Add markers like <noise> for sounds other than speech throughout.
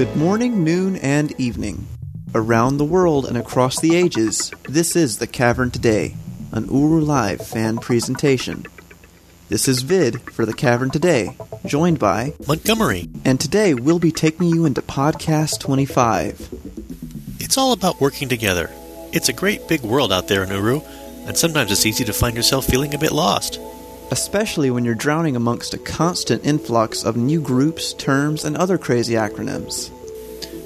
Good morning, noon, and evening. Around the world and across the ages, this is The Cavern Today, an Uru Live fan presentation. This is Vid for The Cavern Today, joined by Montgomery. And today we'll be taking you into Podcast 25. It's all about working together. It's a great big world out there in Uru, and sometimes it's easy to find yourself feeling a bit lost. Especially when you're drowning amongst a constant influx of new groups, terms, and other crazy acronyms.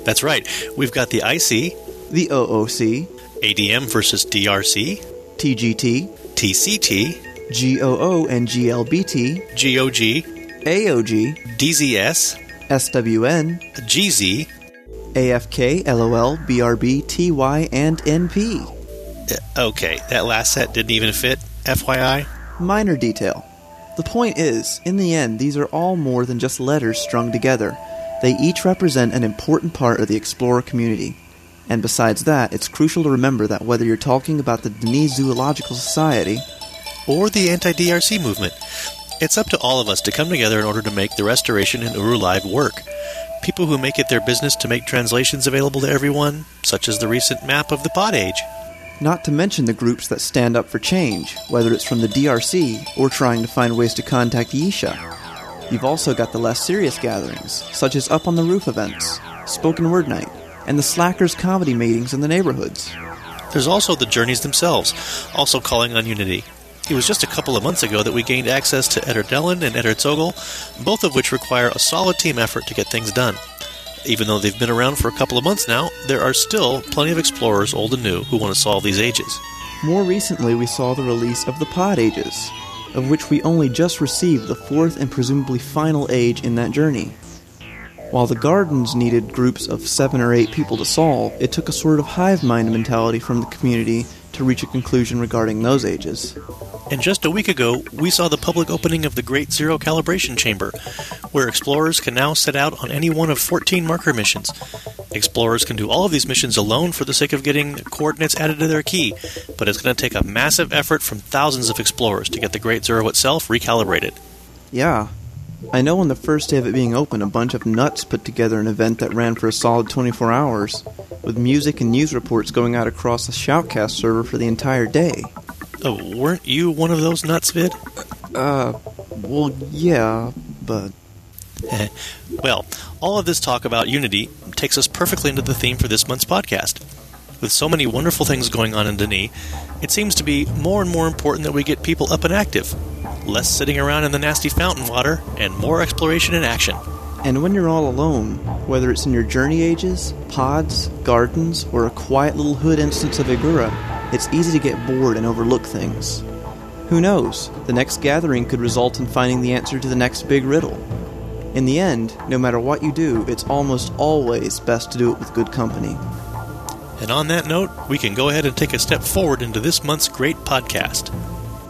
That's right. We've got the IC, The OOC, ADM versus DRC, TGT, TCT, GOO and GLBT, GOG, AOG, DZS, SWN, GZ. AFK, LOL, BRB, TY, and NP. Okay, that last set didn't even fit, FYI. Minor detail. The point is, in the end, these are all more than just letters strung together. They each represent an important part of the Explorer community. And besides that, it's crucial to remember that whether you're talking about the D'ni Zoological Society, Or the anti DRC movement. It's up to all of us to come together in order to make the restoration in Uru Live work. People who make it their business to make translations available to everyone, such as the recent map of the Pod Age. not to mention the groups that stand up for change, whether it's from the DRC or trying to find ways to contact Yeesha. You've also got the less serious gatherings, such as Up on the Roof events, Spoken Word Night, and the Slackers comedy meetings in the neighborhoods. There's also the journeys themselves, also calling on unity. It was just a couple of months ago that we gained access to Eder Delin and Eder Tsogal, both of which require a solid team effort to get things done. Even though they've been around for a couple of months now, there are still plenty of explorers, old and new, who want to solve these ages. More recently, we saw the release of the Pod Ages, of which we only just received the fourth and presumably final age in that journey. While the gardens needed groups of seven or eight people to solve, it took a sort of hive mind mentality from the community to reach a conclusion regarding those ages. And just a week ago, we saw the public opening of the Great Zero Calibration Chamber, where explorers can now set out on any one of 14 marker missions. Explorers can do all of these missions alone for the sake of getting coordinates added to their key, but it's going to take a massive effort from thousands of explorers to get the Great Zero itself recalibrated. Yeah. I know on the first day of it being open, a bunch of nuts put together an event that ran for a solid 24 hours, with music and news reports going out across the Shoutcast server for the entire day. Oh, weren't you one of those nuts, Vid? Uh, well, yeah, but. <laughs> well, all of this talk about unity takes us perfectly into the theme for this month's podcast. With so many wonderful things going on in D'ni, it seems to be more and more important that we get people up and active. Less sitting around in the nasty fountain water, and more exploration and action. And when you're all alone, whether it's in your journey ages, pods, gardens, or a quiet little hood instance of Ae'gura, it's easy to get bored and overlook things. Who knows? The next gathering could result in finding the answer to the next big riddle. In the end, no matter what you do, it's almost always best to do it with good company. And on that note, we can go ahead and take a step forward into this month's great podcast.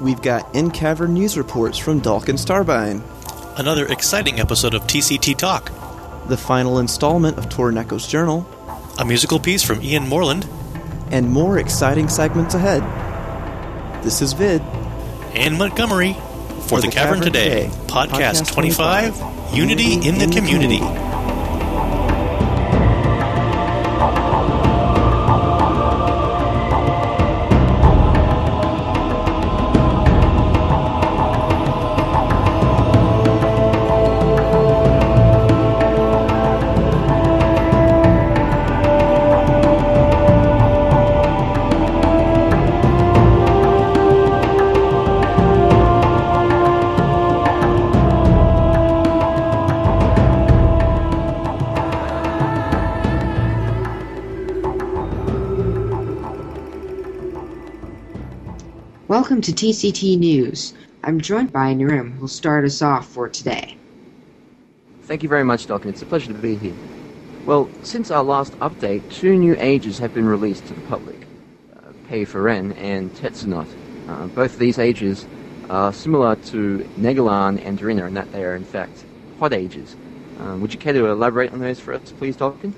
We've got in cavern news reports from Dalkin Starbine, Another exciting episode of TCT Talk, the final installment of Torneko's Journal, a musical piece from Ian Morland, and more exciting segments ahead. This is Vid. and Montgomery for, the, Cavern, Today, podcast, Podcast 25, Unity in the Community. Welcome to TCT News. I'm joined by Narim, who'll start us off for today. Thank you very much, Duncan. It's a pleasure to be here. Well, since our last update, two new ages have been released to the public uh, Payiferen and Tetsonot. Uh, both of these ages are similar to Negilahn and Dereno in that they are, in fact, hot ages. Um, would you care to elaborate on those for us, please, Duncan?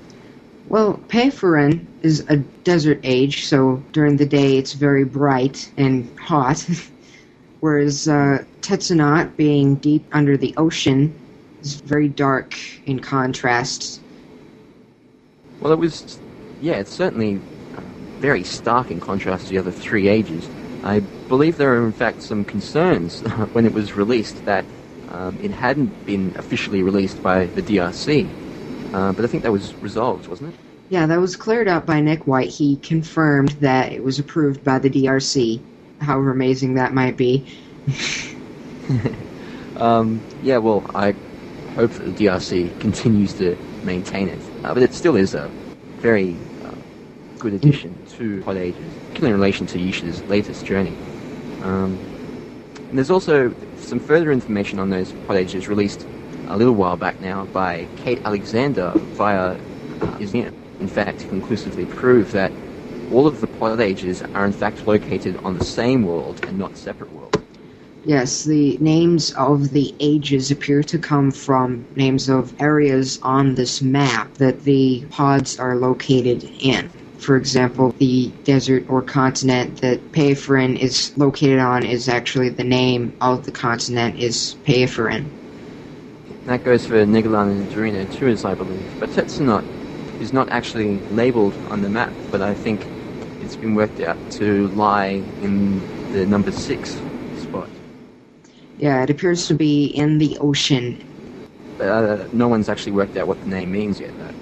Well, Payiferen is a desert age, so during the day it's very bright and hot, <laughs> whereas uh, being deep under the ocean, is very dark in contrast. Well, it was, yeah, it's certainly very stark in contrast to the other three ages. I believe there are, in fact, some concerns <laughs> when it was released that um, it hadn't been officially released by the DRC. Uh, but I think that was resolved, wasn't it? Yeah, that was cleared up by Nick White. He confirmed that it was approved by the DRC, however amazing that might be. <laughs> um, yeah, well, I hope that the DRC continues to maintain it. Uh, but it still is a very uh, good addition to Pod Ages, particularly in relation to Yeesha's latest journey. Um, and there's also some further information on those Pod Ages released a little while back now by Kate Alexander via uh, Museum. In fact, conclusively prove that all of the Pod Ages are in fact located on the same world and not separate worlds. Yes, the names of the ages appear to come from names of areas on this map that the pods are located in. For example, the desert or continent that Payiferen is located on is actually the name of the continent is That goes for Negilahn and Dereno too, as I believe. But Tetsonot is not actually labelled on the map, but I think it's been worked out to lie in the number six spot. Yeah, it appears to be in the ocean. Uh, no one's actually worked out what the name means yet, though.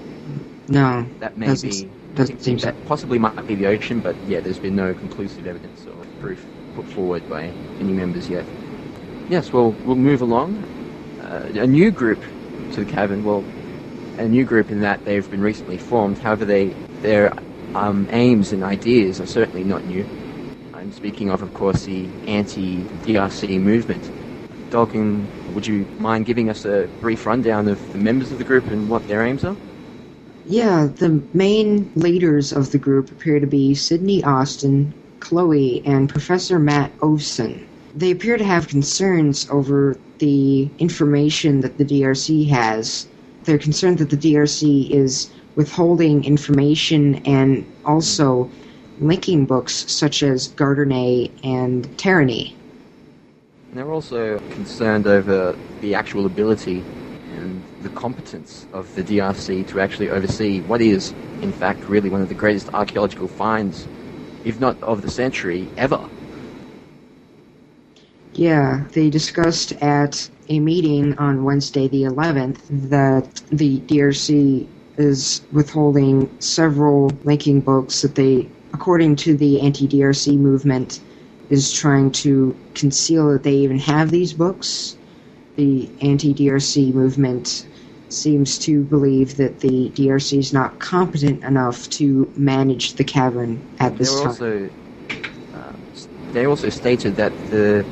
No, That may doesn't, be. doesn't seem so. That possibly might be the ocean, but yeah, there's been no conclusive evidence or proof put forward by any members yet. Yes, well, we'll move along. Uh, a new group to the cavern. Well, a new group in that they've been recently formed. However, they their um, aims and ideas are certainly not new. I'm speaking of, of course, the anti-DRC movement. Dalkin, would you mind giving us a brief rundown of the members of the group and what their aims are? Yeah, the main leaders of the group appear to be Sydney Austin, Chloe, and Professor Matt Ovson. They appear to have concerns over the information that the DRC has. They're concerned that the DRC is withholding information and also linking books such as Gardner and Tyranny. They're also concerned over the actual ability and the competence of the DRC to actually oversee what is, in fact, really one of the greatest archaeological finds, if not of the century, ever. Yeah, they discussed at a meeting on Wednesday the 11th that the DRC is withholding several linking books that they, according to the anti DRC movement, is trying to conceal that they even have these books. The anti DRC movement seems to believe that the DRC is not competent enough to manage the cavern at this time. also uh, they also stated that the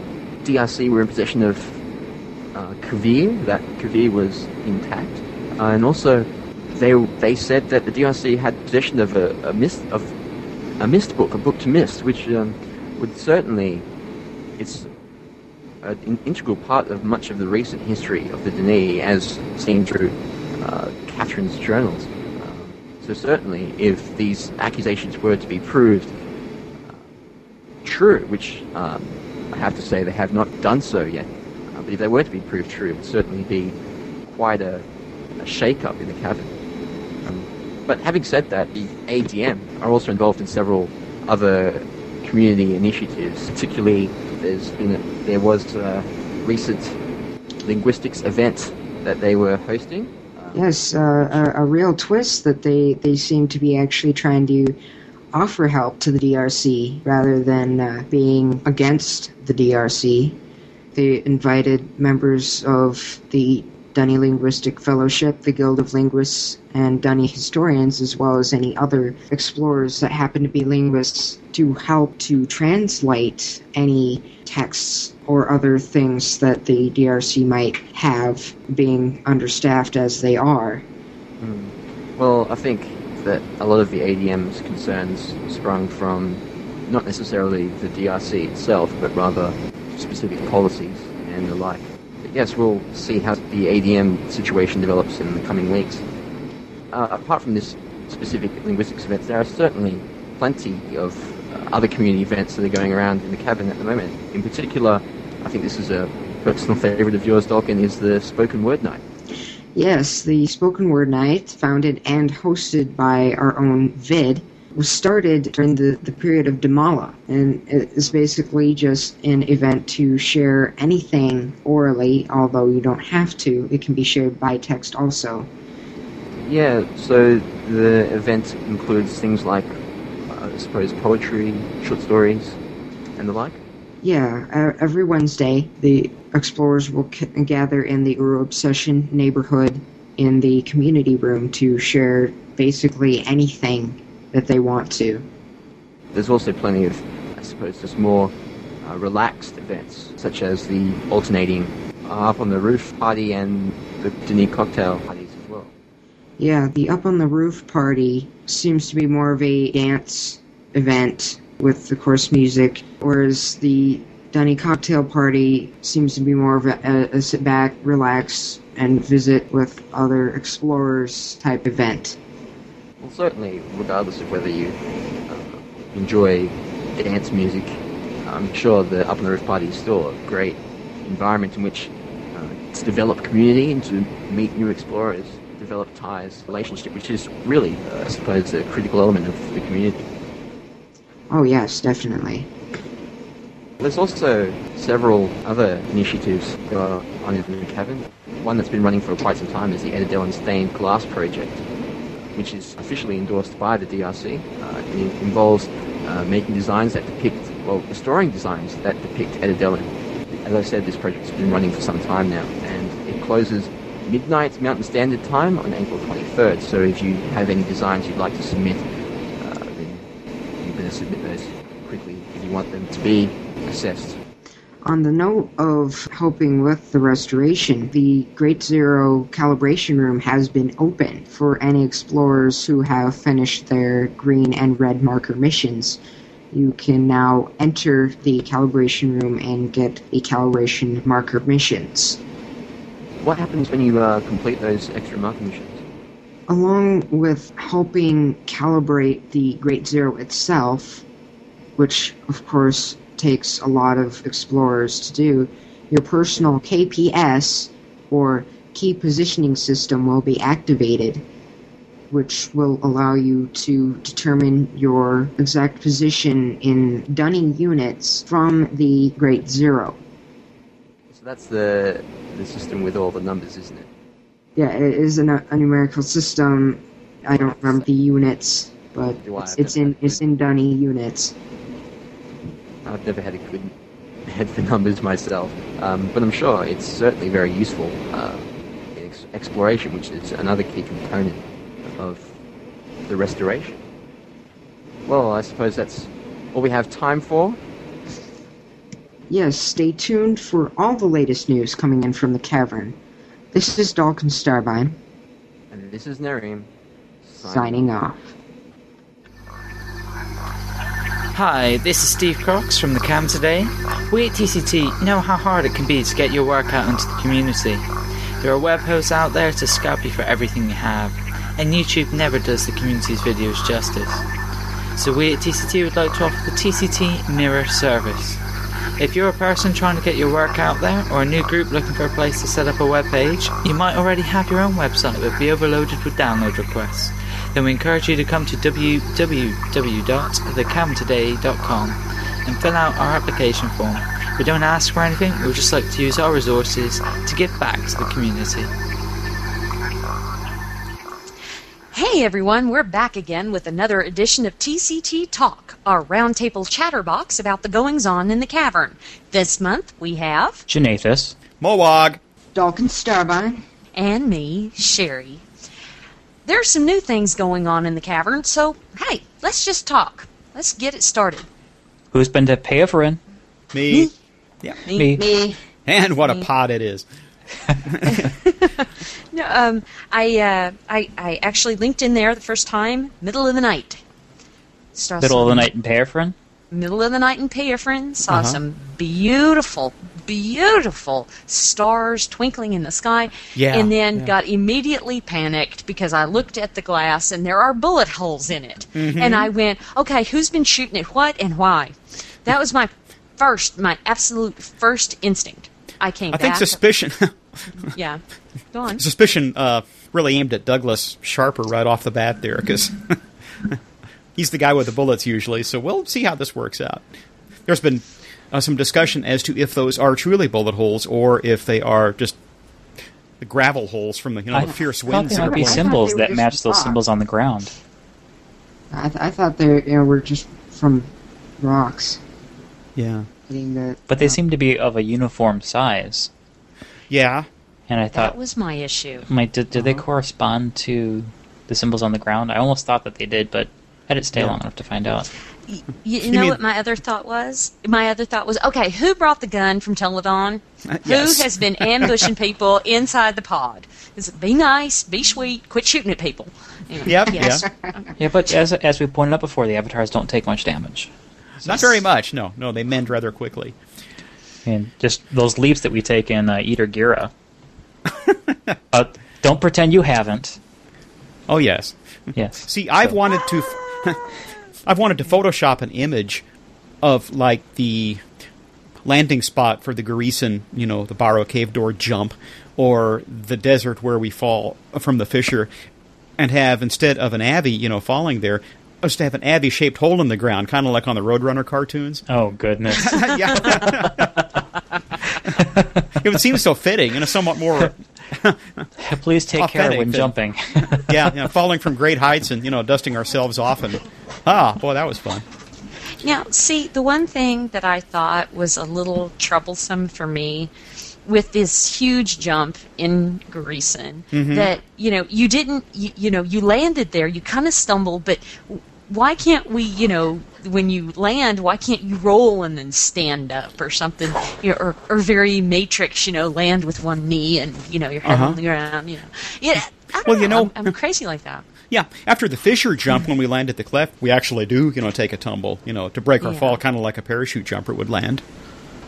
DRC were in possession of uh, Kveer, that Kveer was intact, uh, and also they they said that the DRC had possession of a, a mist of a mist book, a book to mist, which um, would certainly it's an integral part of much of the recent history of the D'ni, as seen through uh, Catherine's journals. So certainly, if these accusations were to be proved uh, true, which um, have to say they have not done so yet, uh, but if they were to be proved true, it would certainly be quite a, a shake-up in the cavern. Um, but having said that, the ADM are also involved in several other community initiatives. Particularly, there's been a, there was a recent linguistics event that they were hosting. Uh, Yes, uh, a, a real twist that they, they seem to be actually trying to offer help to the DRC rather than uh, being against the DRC. They invited members of the D'ni Linguistic Fellowship, the Guild of Linguists, and D'ni historians, as well as any other explorers that happen to be linguists, to help to translate any texts or other things that the DRC might have, being understaffed as they are. Hmm. Well, I think that a lot of the ADM's concerns sprung from not necessarily the DRC itself, but rather specific policies and the like. But yes, we'll see how the ADM situation develops in the coming weeks. Uh, apart from this specific linguistics event, there are certainly plenty of other community events that are going around in the cabin at the moment. In particular, I think this is a personal favourite of yours, Dalkin, is the spoken word night. Yes, the spoken word night, founded and hosted by our own Vid, was started during the, the period of Damala, and it is basically just an event to share anything orally, although you don't have to. It can be shared by text also. Yeah, so the event includes things like, uh, I suppose, poetry, short stories, and the like. Yeah, uh, every Wednesday, the explorers will c- gather in the Uru Obsession neighborhood in the community room to share basically anything that they want to. There's also plenty of, I suppose, just more uh, relaxed events, such as the alternating uh, up on the roof party and the D'ni cocktail parties as well. Yeah, the Up on the Roof party seems to be more of a dance event with, the course, music, whereas the D'ni Cocktail Party seems to be more of a, a, sit back, relax, and visit with other explorers type event. Well, certainly, regardless of whether you uh, enjoy dance music, I'm sure the Up on the Roof party is still a great environment in which uh, to develop community and to meet new explorers, develop ties, relationship, which is really, uh, I suppose, a critical element of the community. Oh, yes, definitely. There's also several other initiatives that are on in the cavern. One that's been running for quite some time is the Eder Delin Stained Glass Project, which is officially endorsed by the DRC. Uh, it involves uh, making designs that depict, well, restoring designs that depict Eder Delin. As I said, this project's been running for some time now, and it closes midnight Mountain Standard Time on April 23rd. So if you have any designs you'd like to submit, uh, then you better submit those quickly if you want them to be assessed. On the note of helping with the restoration, the Great Zero calibration room has been open for any explorers who have finished their green and red marker missions. You can now enter the calibration room and get the calibration marker missions. What happens when you uh, complete those extra marker missions? Along with helping calibrate the Great Zero itself, which of course takes a lot of explorers to do, your personal KPS or key positioning system will be activated, which will allow you to determine your exact position in Dunning units from the Great Zero. So that's the the system with all the numbers, isn't it? Yeah, it is a, a numerical system. I don't remember the units, but it's, it's in it's in Dunning units. I've never had a good <laughs> head for numbers myself, um, but I'm sure it's certainly very useful uh, in ex- exploration, which is another key component of the restoration. Well, I suppose that's all we have time for. Yes, stay tuned for all the latest news coming in from the cavern. This is Dalkin Starbine, And this is Nareem signing off. Hi, this is Steve Crox from the Cam today. We at TCT know how hard it can be to get your work out into the community. There are web hosts out there to scalp you for everything you have, and YouTube never does the community's videos justice. So we at TCT would like to offer the TCT Mirror service. If you're a person trying to get your work out there, or a new group looking for a place to set up a web page, you might already have your own website but be overloaded with download requests. Then we encourage you to come to www.thecamtoday.com and fill out our application form. We don't ask for anything, we would just like to use our resources to give back to the community. Hey everyone, we're back again with another edition of TCT Talk, our roundtable chatterbox about the goings on in the cavern. This month we have, Janathus. Mowog. Dalkin Starbine. and me, Sherry. There's some new things going on in the cavern, so hey, let's just talk. Let's get it started. Who's been to Payiferen? Me. Yeah. Me. Me. And what a pot it is. <laughs> No, um, I, uh, I, I actually linked in there the first time, middle of the night. Saw Middle of the night in Payiferen? Middle of the night in Payiferen, saw Uh-huh. some beautiful, beautiful stars twinkling in the sky. Yeah, And then yeah. got immediately panicked because I looked at the glass and there are bullet holes in it. Mm-hmm. And I went, okay, who's been shooting at what and why? That was my first, my absolute first instinct. I came I think suspicion <laughs> Yeah. Go on. suspicion uh, really aimed at Douglas Sharper right off the bat there because <laughs> he's the guy with the bullets usually. So we'll see how this works out. There's been uh, some discussion as to if those are truly bullet holes or if they are just the gravel holes from the you know I the fierce thought winds. they that might be blowing. symbols that match those rocks. symbols on the ground. I, th- I thought they you know, were just from rocks. Yeah, the, But they uh, seem to be of a uniform size. yeah. And I thought That was my issue. might did, did they Uh-huh. correspond to the symbols on the ground? I almost thought that they did, but I didn't stay Yeah. long enough to find out. Y- <laughs> You, you know mean- what my other thought was? My other thought was, okay, who brought the gun from Teledahn? Uh, yes. Who has been ambushing <laughs> people inside the pod? Is it be nice, be sweet, quit shooting at people? You know, Yep, yes. <laughs> Yeah, but as as we pointed out before, the avatars don't take much damage. Not very much. No, no. They mend rather quickly. And just those leaps that we take in uh, Eder Gira. uh, don't pretend you haven't. Oh yes. Yes. See, I've So- wanted to, I've wanted to Photoshop an image of like the landing spot for the Gahreesen, you know, the Barrow Cave Door jump, or the desert where we fall from the fissure, and have instead of an Abbey, you know, falling there, just to have an Abbey shaped hole in the ground, kind of like on the Roadrunner cartoons. Oh goodness. <laughs> yeah. <laughs> it would seem so fitting and a somewhat more, <laughs> Please take care Authentic when jumping. <laughs> yeah, yeah, falling from great heights and you know dusting ourselves off and ah, boy, that was fun. Now, see, the one thing that I thought was a little troublesome for me with this huge jump in Gahreesen, Mm-hmm. that, you know, you didn't, you, you know, you landed there, you kind of stumbled, but why can't we, you know, when you land, why can't you roll and then stand up or something, you know, or, or very Matrix, you know, land with one knee and, you know, your head Uh-huh. on the ground, you know. Yeah, I don't Well, you know- I'm, I'm crazy like that. Yeah, after the Fisher jump, when we land at the cleft, we actually do, you know, take a tumble, you know, to break our Yeah. fall, kind of like a parachute jumper would land.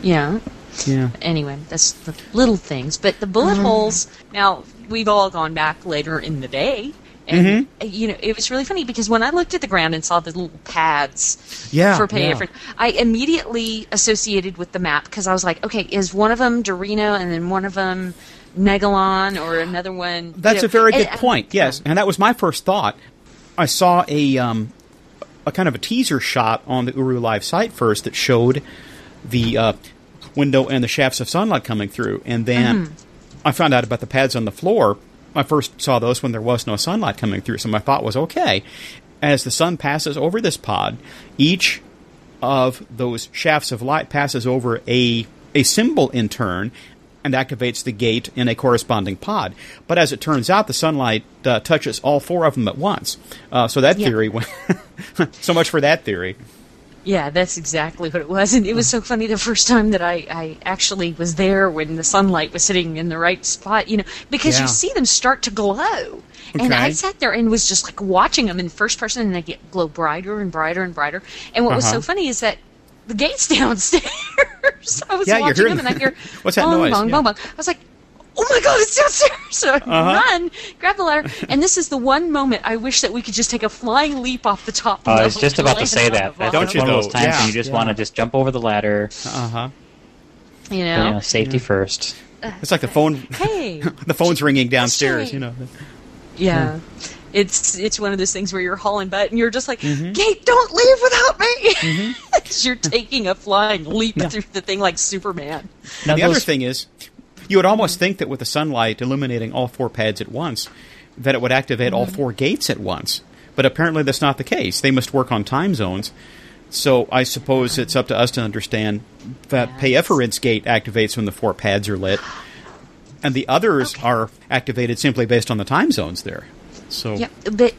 Yeah. Yeah. anyway, that's the little things. But the bullet holes. Now we've all gone back later in the day, and Mm-hmm. you know it was really funny because when I looked at the ground and saw the little pads Yeah, for pay yeah. different, I immediately associated with the map because I was like, okay, is one of them Dereno and then one of them Negilahn or another one? you That's know, a very and- good point. Yes, and that was my first thought. I saw a um, a kind of a teaser shot on the Uru Live site first that showed the uh, window and the shafts of sunlight coming through, and then I found out about the pads on the floor. I first saw those when there was no sunlight coming through, so my thought was okay. As the sun passes over this pod, each of those shafts of light passes over a a symbol in turn and activates the gate in a corresponding pod. But as it turns out, the sunlight uh, touches all four of them at once. Uh, so that Yeah. theory went. <laughs> so much for that theory. Yeah, that's exactly what it was. And it was so funny the first time that I, I actually was there when the sunlight was sitting in the right spot, you know, because Yeah. you see them start to glow. And I sat there and was just like watching them in first person and they get glow brighter and brighter and brighter. And what was Uh-huh. so funny is that the gate's <laughs> downstairs. I was Yeah, watching them and I hear <laughs> What's that bong, noise? bong, Yeah. bong, bong. I was like, oh my god, it's downstairs! <laughs> So I Uh-huh. run, grab the ladder, and this is the one moment I wish that we could just take a flying leap off the top. Uh, I was just about to say that. bottom. Don't That's you one of those times Yeah. when you just Yeah. want to just jump over the ladder. Uh huh. You You know? know, safety first. It's like the phone. Hey. <laughs> the phone's ringing downstairs. You know. Yeah. It's it's one of those things where you're hauling butt and you're just like, Mm-hmm. Kate, don't leave without me. As <laughs> you're taking a flying leap through the thing like Superman. Now the those, other thing is, you would almost think that with the sunlight illuminating all four pads at once, that it would activate all four gates at once. But apparently that's not the case. They must work on time zones. So I suppose it's up to us to understand that Payiferen's gate activates when the four pads are lit, and the others Okay. are activated simply based on the time zones there. So Yeah, but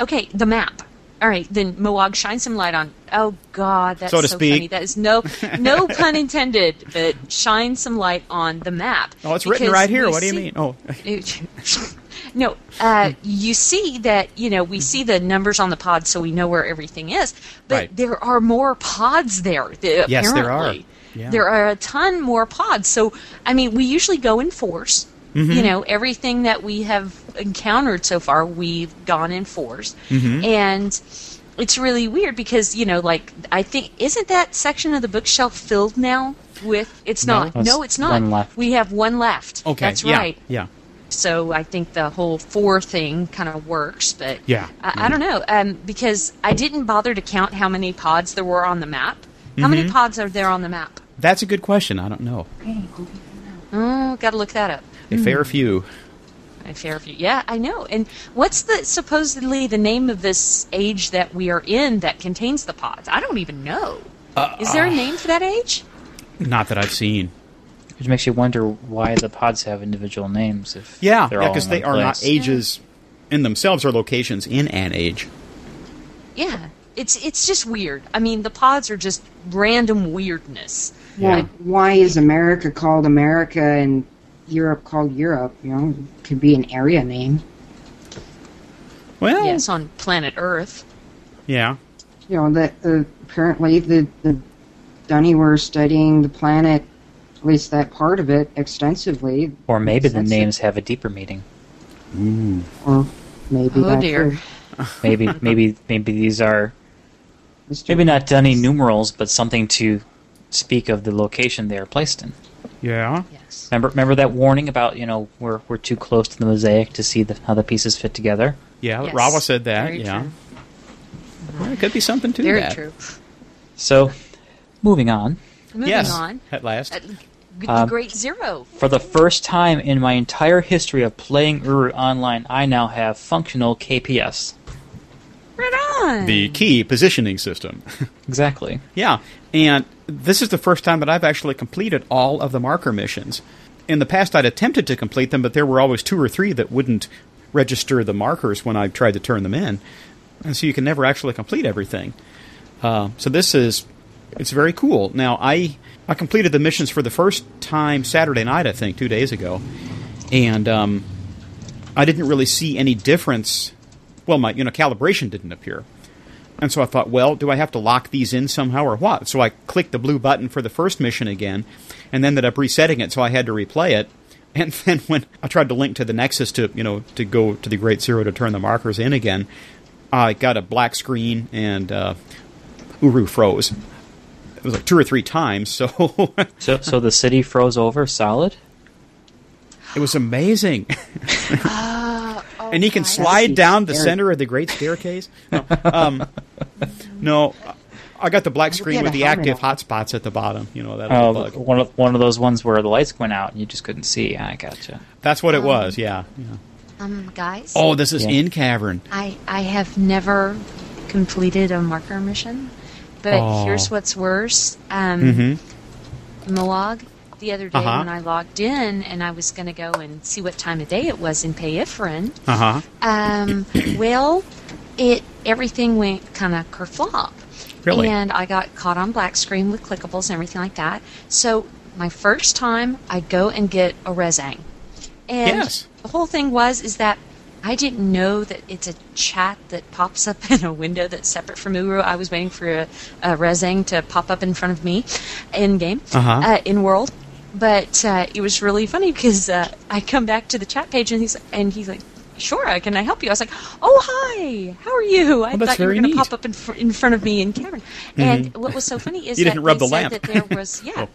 okay, the map. All right, then Moag shine some light on. Oh God, that's So so, speak. funny. That is no <laughs> no pun intended, but shine some light on the map. oh, it's written right here. What do you see- mean? Oh, <laughs> no, uh, you see that you know we see the numbers on the pod, so we know where everything is. But Right. there are more pods there. th- Yes, there are. Yeah. there are a ton more pods. So, I mean, we usually go in fours. Mm-hmm. You know, everything that we have encountered so far, we've gone in 4s Mm-hmm. And it's really weird because, you know, like, I think, isn't that section of the bookshelf filled now with, it's No. not. No, it's not. one left. We have one left. Okay. That's yeah, right. Yeah. So I think the whole four thing kind of works, but Yeah. I, I don't know um, because I didn't bother to count how many pods there were on the map. How many Mm-hmm. pods are there on the map? That's a good question. I don't know. Oh, got to look that up. A fair hmm. few. A fair few. Yeah, I know. And what's the supposedly the name of this age that we are in that contains the pods? I don't even know. Uh, is there a uh. name for that age? Not that I've seen. Which makes you wonder why the pods have individual names. If Yeah, they're yeah, because they one are not place. ages in themselves or locations in an age. Yeah, it's it's just weird. I mean, the pods are just random weirdness. Well, why is America called America and Europe called Europe? You know, it could be an area name. Well, Yes, on planet Earth. yeah. You know that uh, apparently the the D'ni were studying the planet, at least that part of it, extensively. Or maybe the names have a deeper meaning. Or maybe Oh, dear. Maybe <laughs> maybe maybe these are Mr. maybe not D'ni numerals, but something to speak of the location they are placed in. Yeah. Yes. Remember remember that warning about you know we're we're too close to the mosaic to see the, how the pieces fit together. Yeah, Yes. Rawa said that. Very yeah. true. Well, it could be something to Very that. true. So, moving on. Moving yes. on. At last. Uh, the Um, Great Zero. For the first time in my entire history of playing Uru Online, I now have functional KPS. Right on. the key positioning system. <laughs> Exactly. yeah, and this is the first time that I've actually completed all of the marker missions. In the past, I'd attempted to complete them, but there were always two or three that wouldn't register the markers when I tried to turn them in, and so you can never actually complete everything. Uh, so this is it's very cool. Now I I completed the missions for the first time Saturday night, I think, two days ago, and um, I didn't really see any difference. Well, my you know calibration didn't appear, and so I thought, well, do I have to lock these in somehow or what? So I clicked the blue button for the first mission again, and ended up resetting it, so I had to replay it. <laughs> And then when I tried to link to the Nexus to you know to go to the Great Zero to turn the markers in again, I got a black screen and uh, Uru froze. It was like two or three times, <laughs> so So, so the city froze over solid. it was amazing. <laughs> And you can guys. slide down the center of the great staircase. No, um, no, I got the black screen with the active on. hotspots at the bottom. You know that Oh, bug. one of one of those ones where the lights went out and you just couldn't see. I gotcha. That's what it was. Yeah. yeah. Um, guys. Oh, this is Yeah. in cavern. I I have never completed a marker mission, but Oh. here's what's worse. Um, Mm-hmm. Moog, the other day Uh-huh. when I logged in and I was going to go and see what time of day it was in Payiferen, Uh huh. um, <clears throat> well, it everything went kind of kerflop. Really? And I got caught on black screen with clickables and everything like that. So my first time, I go and get a ResEng. And Yes. the whole thing was is that I didn't know that it's a chat that pops up <laughs> in a window that's separate from Uru. I was waiting for a, a ResEng to pop up in front of me in game, Uh-huh. uh, in world. But uh, it was really funny because uh, I come back to the chat page and he's and he's like, "Sure, can I help you?" I was like, "Oh hi, how are you?" I Oh, that's thought you were going to pop up in, fr- in front of me in Cavern. And what was so funny is You that didn't rub they the said lamp. that there was <laughs> yeah,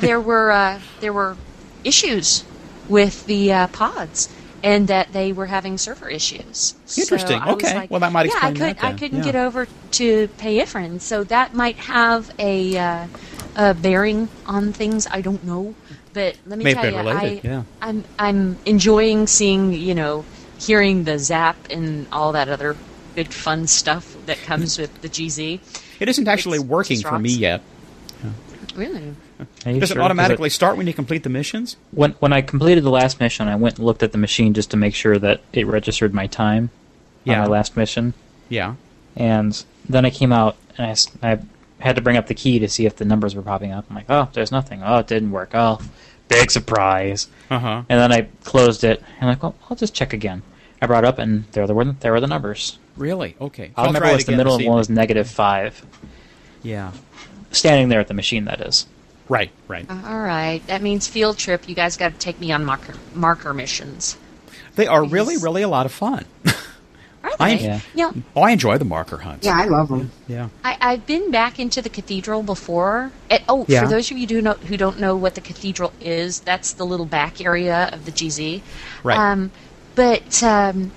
there were uh, there were issues with the uh, pods. And that they were having server issues. Interesting. Was Okay. like- Well, that might explain yeah, I could, that I couldn't Yeah. get over to Payiferen, so that might have a, uh, a bearing on things. I don't know, but let me May tell have you, related, I, yeah. I'm I'm enjoying seeing you know hearing the zap and all that other good fun stuff that comes with the GZ. It isn't actually It's working for me rocks. yet. Really, Does sure? it 'Cause automatically start when you complete the missions? when when I completed the last mission, I went and looked at the machine just to make sure that it registered my time Yeah. on my last mission, Yeah. and then I came out and I, s- I had to bring up the key to see if the numbers were popping up. I'm like, oh, there's nothing. Oh, it didn't work. Oh, big surprise. Uh huh. And then I closed it and I'm like, well, I'll just check again. I brought it up and there were the, there were the numbers. Really? Okay. I don't remember try it what's the middle this one was negative five. Yeah. Standing there at the machine, that is. Right, right. All right, that means field trip. You guys got to take me on marker marker missions. They are really, really a lot of fun. <laughs> Are I- they? Yeah. Oh, I enjoy the marker hunts. Yeah, I love them. Yeah. I, I've been back into the cathedral before. And, oh, Yeah. for those of you who, know, who don't know what the cathedral is, that's the little back area of the GZ. Right. Um, but um,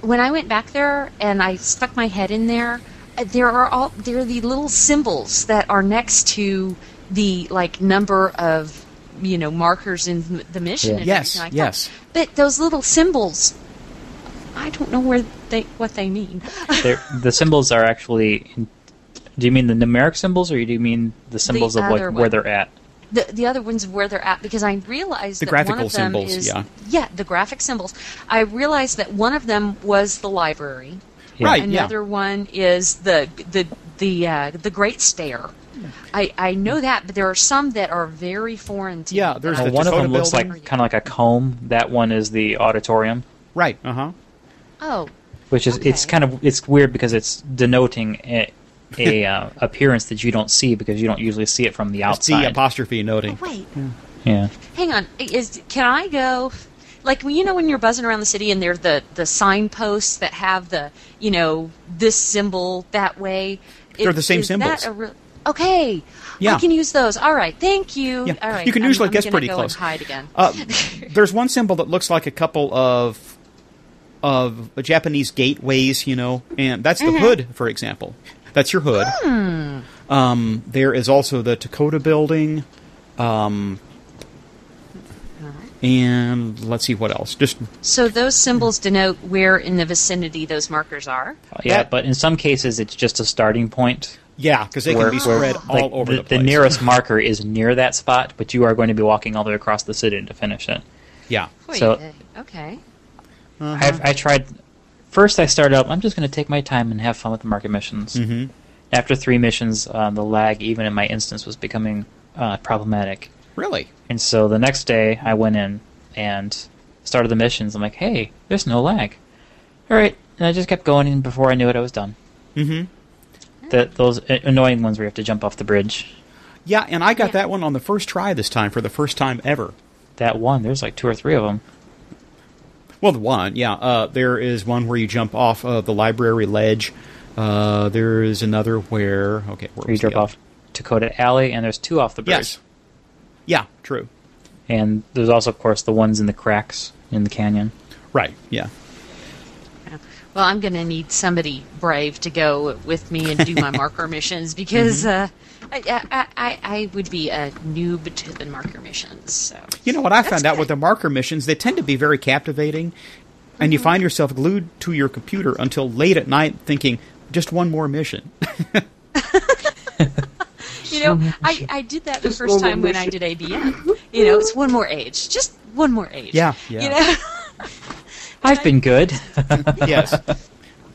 when I went back there and I stuck my head in there, uh, there are all there are the little symbols that are next to the like number of you know markers in the mission. Yeah. and Yes, like yes. That. But those little symbols, I don't know where they what they mean. The <laughs> symbols are actually. In, do you mean the numeric symbols, or do you mean the symbols of like other where they're at? the the other ones where they're at because I realized The that one graphical of them symbols, is yeah. the graphic symbols. I realized that one of them was the library. Yeah. Right. yeah. Another one is the the the uh, the Great Stair. I, I know that, but there are some that are very foreign to Yeah, there's the one of Dakota them looks building. like kind of like a comb. That one is the auditorium, Right. Uh huh. oh which is it's kind of it's weird because it's denoting a, a <laughs> uh, appearance that you don't see because you don't usually see it from the It's the outside. apostrophe noting. oh, wait, yeah. hang on. Is can I go? Like you know when you're buzzing around the city and there's the the signposts that have the you know this symbol that way. They're the same is symbols. That a real, okay. Yeah. I can use those. All right. Thank you. Yeah, All right. you can I'm- usually I'm guess gonna pretty go close. And hide again. Uh, <laughs> there's one symbol that looks like a couple of of Japanese gateways, you know, and that's Mm-hmm. the hood, for example. That's your hood. Hmm. Um, there is also the Dakota building, um, and let's see what else. Just So those symbols denote where in the vicinity those markers are. Yeah, That- but in some cases it's just a starting point. yeah, because they where, can be where, spread like, all over the, the, place. The nearest <laughs> marker is near that spot, but you are going to be walking all the way across the city to finish it. yeah, Wait, So- uh, okay. I've, I tried. First, I started up. I'm just going to take my time and have fun with the market missions. Mhm. After three missions, uh, the lag, even in my instance, was becoming uh, problematic. really. And so the next day, I went in and started the missions. I'm like, hey, there's no lag. All right, and I just kept going, and before I knew it, I was done. Mm-hmm. The, those annoying ones where you have to jump off the bridge. Yeah, and I got Yeah. that one on the first try this time for the first time ever. That one, there's like two or three of them. Well, the one, yeah. Uh, there is one where you jump off of the library ledge. Uh, there is another where okay, where you drop other? off Tokotah Alley, and there's two off the bridge. Yes. Yeah, true. And there's also, of course, the ones in the cracks in the canyon. Right. Yeah. Well, I'm going to need somebody brave to go with me and do my <laughs> marker missions because Mm-hmm. uh, I, I, I, I would be a noob to the marker missions. So You know what I That's found out with the marker missions? They tend to be very captivating, and Mm-hmm. you find yourself glued to your computer until late at night, thinking just one more mission. <laughs> <laughs> You know, I, I did that the Just first time when I did ABM. You know, it's one more age. Just one more age. Yeah, yeah. You know? I've been good. <laughs> yes.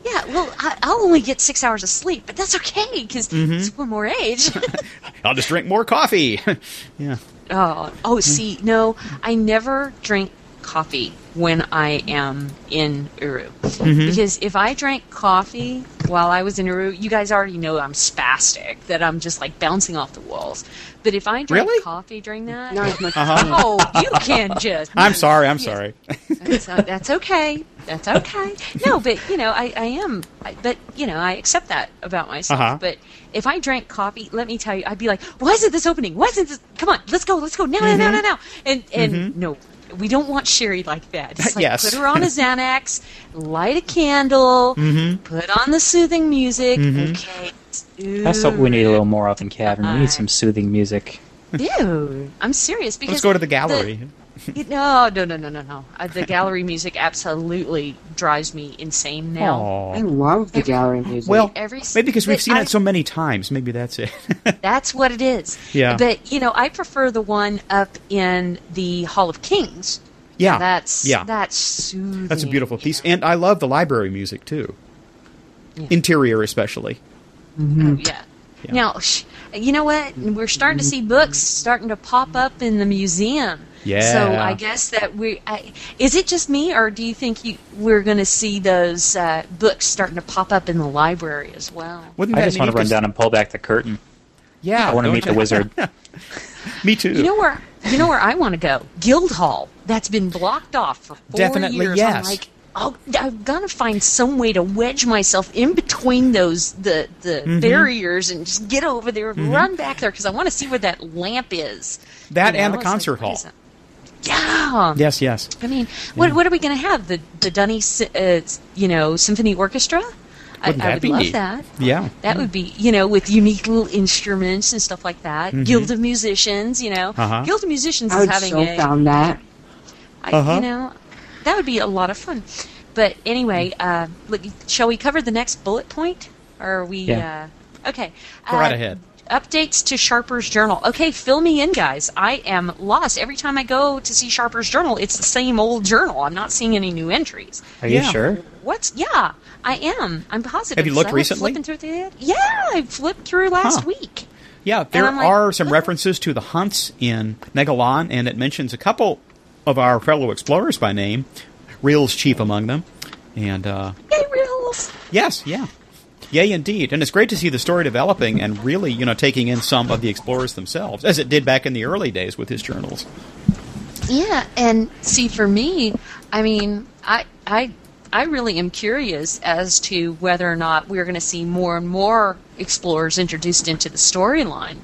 yeah, well, I, I'll only get six hours of sleep, but that's okay because Mm-hmm. it's one more age. <laughs> I'll just drink more coffee. <laughs> yeah. oh, oh, see, no, I never drink coffee when I am in Uru. Mm-hmm. Because if I drank coffee while I was in Uru, you guys already know I'm spastic, that I'm just like bouncing off the walls. But if I drank Really? coffee during that, Not as <laughs> much. <laughs> Uh-huh. oh, you can just. <laughs> I'm sorry. I'm Yes. sorry. That's, uh, that's okay. That's okay. No, but you know, I, I am. I, but you know, I accept that about myself. Uh-huh. But if I drank coffee, let me tell you, I'd be like, "Why isn't this opening? Why isn't this? Come on, let's go, let's go now, now, now, now, now!" And and no, we don't want Sherry like that. It's like Yes. put her on a Xanax, light a candle, mm-hmm. put on the soothing music. Mm-hmm. Okay. That's what we need a little more of in Cavern. We need some soothing music. Dude, I'm serious because Let's go to the gallery. <laughs> You- No, no, no, no, no, no. Uh, the gallery music absolutely drives me insane now. Aw. I love the gallery music. Well, Every maybe because we've seen I- it so many times. Maybe that's it. <laughs> That's what it is. Yeah. But you know, I prefer the one up in the Hall of Kings. yeah. That's yeah. That's soothing. That's a beautiful piece, know? and I love the library music too. Yeah. Interior, especially. Oh, yeah. Yeah. Now, sh- you know what? We're starting to see books starting to pop up in the museum. Yeah. So I guess that we I, is it just me, or do you think you, we're going to see those uh, books starting to pop up in the library as well? Wouldn't I just want to run down and pull back the curtain. Yeah, I want to don't meet the wizard. <laughs> Me too. You know where you know where I want to go? Guildhall. That's been blocked off for four Definitely years. yes. I'm like, oh, I've got to find some way to wedge myself in between those the the Mm-hmm. barriers and just get over there, and run back there because I want to see where that lamp is. That You and the it's like, concert hall. Is it? Yeah. Yes, yes. I mean, what what are we going to have? The the D'ni, uh, you know, symphony orchestra. I, Wouldn't I that would be love neat? that. Yeah. That would be, you know, with unique little instruments and stuff like that. Guild of Musicians, you know. Mm-hmm. Uh-huh. Guild of Musicians I is would having so a, found that. I, Uh-huh. you know, that would be a lot of fun. But anyway, uh, look, shall we cover the next bullet point? Or are we? Yeah. Uh, okay. Go right Uh, ahead. Updates to Sharper's Journal. Okay, fill me in, guys. I am lost. Every time I go to see Sharper's Journal, it's the same old journal. I'm not seeing any new entries. Are Yeah. you sure? What's yeah? I am. I'm positive. Have you looked So recently? Flipping through the, yeah, I flipped through last Huh. week. Yeah, there I'm like, are some references to the hunts in Negilahn, and it mentions a couple of our fellow explorers by name, Reel's chief among them. And uh, Yay, reels! yes, yeah. Yay, indeed. And it's great to see the story developing and really, you know, taking in some of the explorers themselves, as it did back in the early days with his journals. Yeah, and see, for me, I mean, I, I, I really am curious as to whether or not we're going to see more and more explorers introduced into the storyline,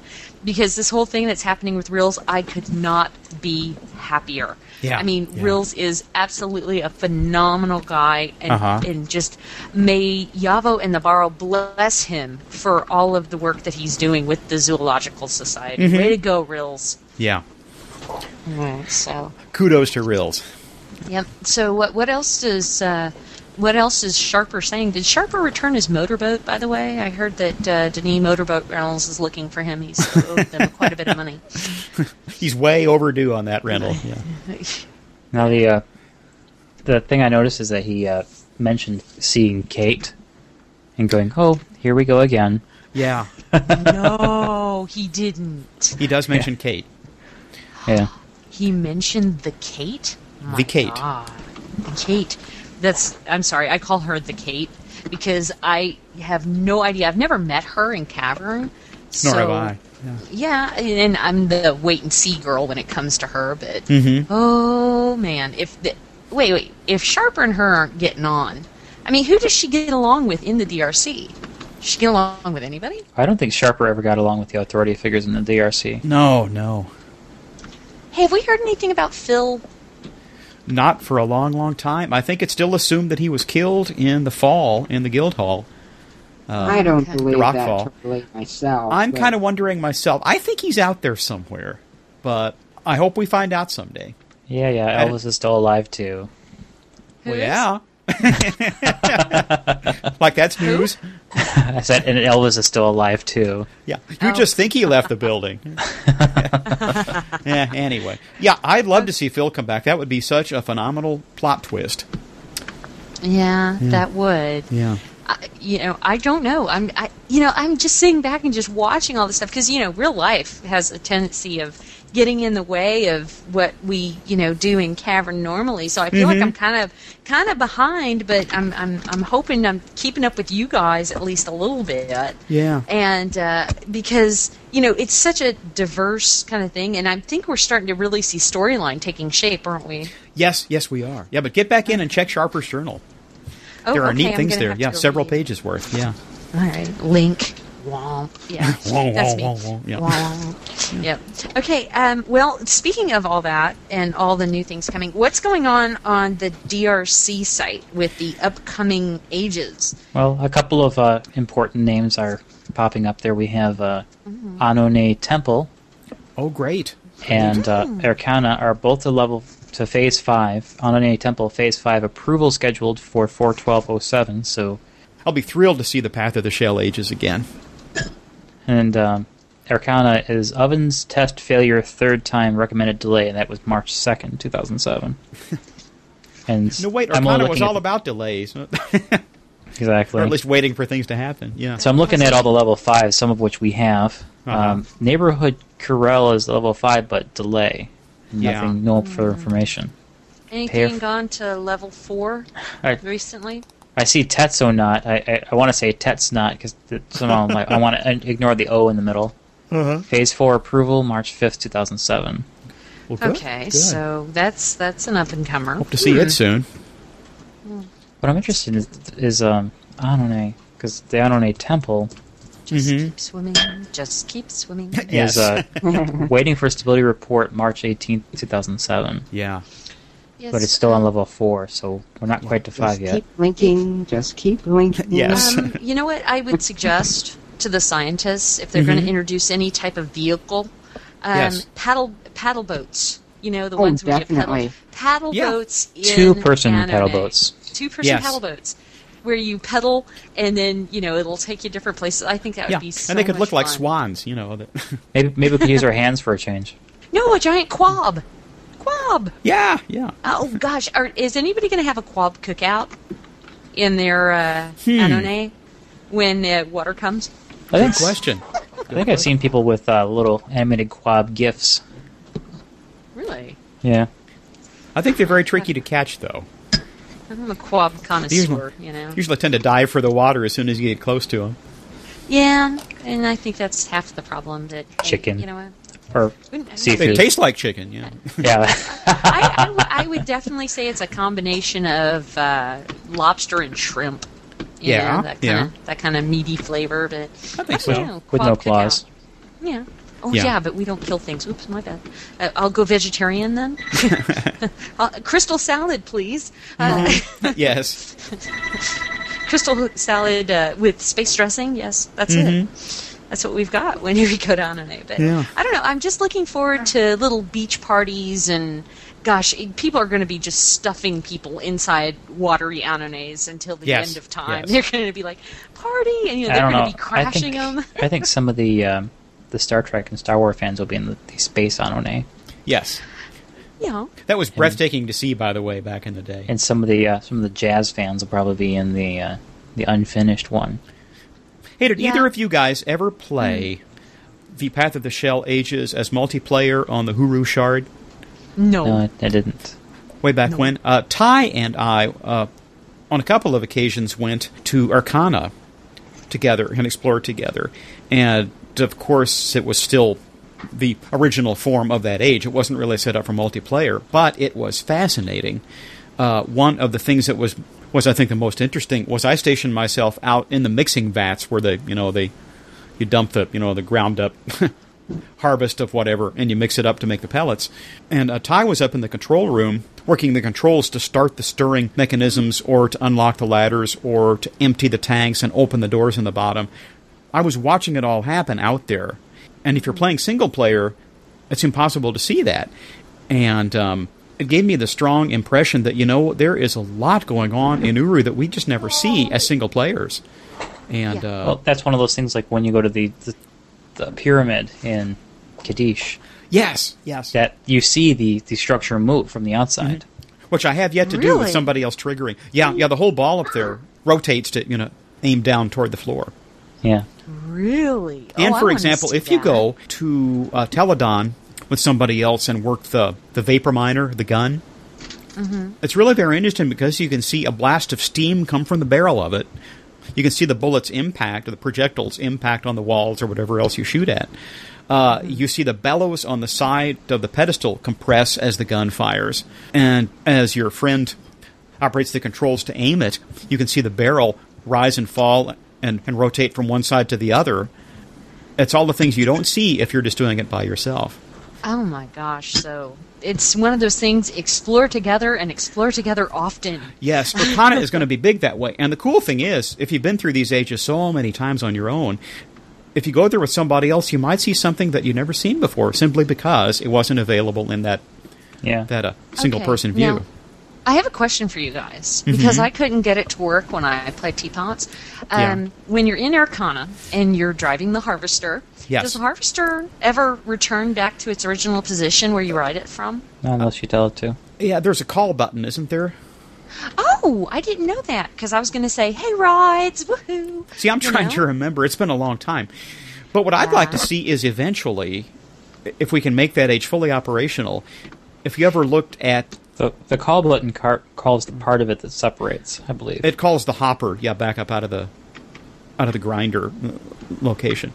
because this whole thing that's happening with Reels, I could not be happier. Yeah, I mean, yeah. Reels is absolutely a phenomenal guy, and, Uh-huh. and just may Yahvo and Navarro bless him for all of the work that he's doing with the Zoological Society. Mm-hmm. Way to go, Reels! Yeah. So. Kudos to Reels. Yep. So what what else does uh, what else is Sharper saying? Did Sharper return his motorboat? By the way, I heard that uh, D'ni Motorboat Reynolds is looking for him. He's owed them <laughs> quite a bit of money. He's way overdue on that rental. Yeah. <laughs> Now the uh, the thing I noticed is that he uh, mentioned seeing Kate and going, "Oh, here we go again." Yeah. <laughs> no, he didn't. He does mention Kate. Yeah, He mentioned the Kate. My The Kate. God. The Kate. That's. I'm sorry. I call her the Kate because I have no idea. I've never met her in Cavern. Nor so, have I. Yeah, and I'm the wait and see girl when it comes to her, but Mhm. oh man, if the, wait wait, if Sharper and her aren't getting on, I mean, who does she get along with in the DRC? Does she get along with anybody? I don't think Sharper ever got along with the authority figures in the DRC. No, no. Hey, have we heard anything about Phil? Not for a long, long time. I think it's still assumed that he was killed in the fall in the guild hall. Uh, I don't believe Rockfall. that totally myself. I'm kind of wondering myself. I think he's out there somewhere, but I hope we find out someday. Yeah, yeah, I- Elvis is still alive too. Who well, yeah. <laughs> like that's news. I said, and Elvis is still alive too. Yeah, you Oh. just think he left the building. <laughs> <laughs> yeah. Anyway, yeah, I'd love to see Phil come back. That would be such a phenomenal plot twist. Yeah, that would. Yeah. I, you know, I don't know. I'm, I, you know, I'm just sitting back and just watching all this stuff because you know, real life has a tendency of getting in the way of what we, you know, do in Cavern normally. So I feel like I'm kind of, kind of behind, but I'm, I'm, I'm hoping I'm keeping up with you guys at least a little bit. Yeah. And uh, because you know, it's such a diverse kind of thing, and I think we're starting to really see storyline taking shape, aren't we? Yes, yes, we are. Yeah, but get back in and check Sharper's journal. Oh, there are okay, neat things there. Yeah, several read. pages worth. Yeah. All right, link. Womp. Yeah, <laughs> Womp, that's me. womp, womp, yeah. Womp. Yep. Okay. Um, well, speaking of all that and all the new things coming, what's going on on the DRC site with the upcoming ages? Well, a couple of uh, important names are popping up there. We have uh, Mm-hmm. Ahnonay Temple Oh, great. and uh, Er'cana are both a level to Phase 5. Ahnonay Temple Phase 5 approval scheduled for 41207, so... I'll be thrilled to see the Path of the Shell Ages again. And um, Er'cana is Ovens test failure third time recommended delay, and that was March 2nd, 2007. <laughs> And No, wait, I'm Er'cana was all at- about delays, <laughs> or Exactly. at least waiting for things to happen. Yeah. So I'm looking at all the level fives, some of which we have. Uh-huh. Um, neighborhood Kirel is level five, but delay. Nothing, Yeah. no further information. Anything Pair- gone to level four I, recently? I see Tetsonot. I I, I want to say Tets not because somehow I'm like I want to ignore the O in the middle. Phase four approval March fifth, two thousand seven. Well, good, Okay, good. so that's that's an up and comer. hope to see it soon. What I'm interested in is, is um Ahnonay because the Ahnonay temple Just Mhm. keep swimming. Just keep swimming. Yes. is uh, <laughs> waiting for stability report March eighteenth, two thousand seven. Yeah. Yes. But it's still on level four, so we're not quite to Just five yet. keep blinking. Just keep blinking. Yes. <laughs> <laughs> Um, you know what I would suggest to the scientists if they're going to introduce any type of vehicle, um, Yes. paddle paddle boats. You know the Oh, ones where definitely. you pedal paddle Yeah. boats. In Two person Ahnonay. paddle boats. Two person Yes. paddle boats. Where you pedal and then you know it'll take you different places. I think that would Yeah. be so and they could much look like swans, you know. <laughs> Maybe maybe we could use our hands for a change. No, a giant quab. Quab. yeah, yeah. Oh gosh, Are, is anybody going to have a quab cookout in their uh, Hmm. Ahnonay when uh, water comes? I think Good question. I think I've seen people with uh, little animated quab gifs. Really? Yeah. I think they're very tricky to catch, though. I'm a quab connoisseur, you know. Usually tend to dive for the water as soon as you get close to them. Yeah, and I think that's half the problem. That hey, Chicken. you know what? Or Wouldn't- seafood. They taste like chicken, yeah. yeah. <laughs> I, I, would- <laughs> definitely say it's a combination of uh, lobster and shrimp. You Yeah, know, that kind yeah. of that kind of meaty flavor, but I think you so. know, With no claws. Yeah. Oh Yeah. yeah. but we don't kill things. Oops, my bad. Uh, I'll go vegetarian then. <laughs> uh, crystal salad, please. Uh, yes. crystal salad uh, with space dressing. Yes, that's it. That's what we've got when <laughs> we go down on it. But Yeah. I don't know. I'm just looking forward to little beach parties and. Gosh, people are going to be just stuffing people inside watery anones until the Yes, end of time. yes. They're going to be like party, and you know they're going know. to be crashing I think, them. I think some of the um, the Star Trek and Star Wars fans will be in the, the space Ahnonay, Yes. Yeah. That was breathtaking to see, by the way, back in the day. and some of the uh, some of the jazz fans will probably be in the uh, the unfinished one. Hey, did Yeah. either of you guys ever play the Path of the Shell Ages as multiplayer on the Huru Shard? No. No, I, I didn't. way back when. Uh, Ty and I, uh, on a couple of occasions, went to Er'cana together and explored together. And of course, it was still the original form of that age. It wasn't really set up for multiplayer, but it was fascinating. Uh, one of the things that was was I think the most interesting was I stationed myself out in the mixing vats where they you know they you dump the you know the ground up <laughs> harvest of whatever and you mix it up to make the pellets. And uh, Ty was up in the control room working the controls to start the stirring mechanisms or to unlock the ladders or to empty the tanks and open the doors in the bottom. I was watching it all happen out there. And if you're playing single player, it's impossible to see that. And um, it gave me the strong impression that, you know, there is a lot going on in Uru that we just never see as single players. And uh, Well, that's one of those things like when you go to the the, the pyramid in Kadish. yes, yes. that you see the, the structure move from the outside. which I have yet to do with somebody else triggering. Yeah, yeah, the whole ball up there rotates to you know aim down toward the floor. Yeah. Really? and Oh, for wanna example, see if you go to uh, Teledahn with somebody else and work the the vapor miner, the gun, Mm-hmm. it's really very interesting because you can see a blast of steam come from the barrel of it. You can see the bullets impact or the projectiles impact on the walls or whatever else you shoot at. Uh, Mm-hmm. you see the bellows on the side of the pedestal compress as the gun fires, and as your friend operates the controls to aim it, you can see the barrel rise and fall and, and rotate from one side to the other. It's all the things you don't see if you're just doing it by yourself. Oh my gosh! So it's one of those things: explore together and explore together often. Yes, Er'cana is going to be big that way. And the cool thing is, if you've been through these ages so many times on your own, if you go there with somebody else, you might see something that you've never seen before simply because it wasn't available in that Yeah. that uh, single Okay, person view. now- I have a question for you guys Mm-hmm. because I couldn't get it to work when I played TPOTS. Um, Yeah. When you're in Er'cana and you're driving the harvester, Yes. does the harvester ever return back to its original position where you ride it from? Not unless you tell it to. Yeah, there's a call button, isn't there? Oh, I didn't know that because I was going to say, "Hey, rides, woohoo!" See, I'm You trying know? to remember. It's been a long time. But what I'd like to see is eventually, if we can make that age fully operational, if you ever looked at The, the call button car- calls the part of it that separates, I believe. It calls the hopper, yeah, back up out of the out of the grinder uh, location.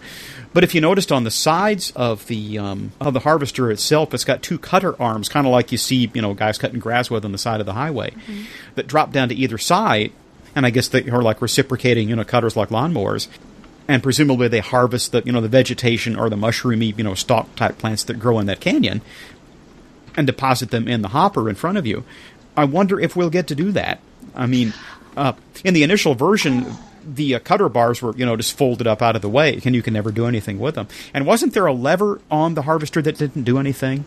But if you noticed on the sides of the um, of the harvester itself, it's got two cutter arms, kind of like you see, you know, guys cutting grass with on the side of the highway, that drop down to either side, and I guess they are like reciprocating, you know, cutters like lawnmowers, and presumably they harvest the you know the vegetation or the mushroomy you know stalk type plants that grow in that canyon, and deposit them in the hopper in front of you. I wonder if we'll get to do that. I mean, uh, in the initial version, the uh, cutter bars were, you know, just folded up out of the way, and you can never do anything with them. And wasn't there a lever on the harvester that didn't do anything?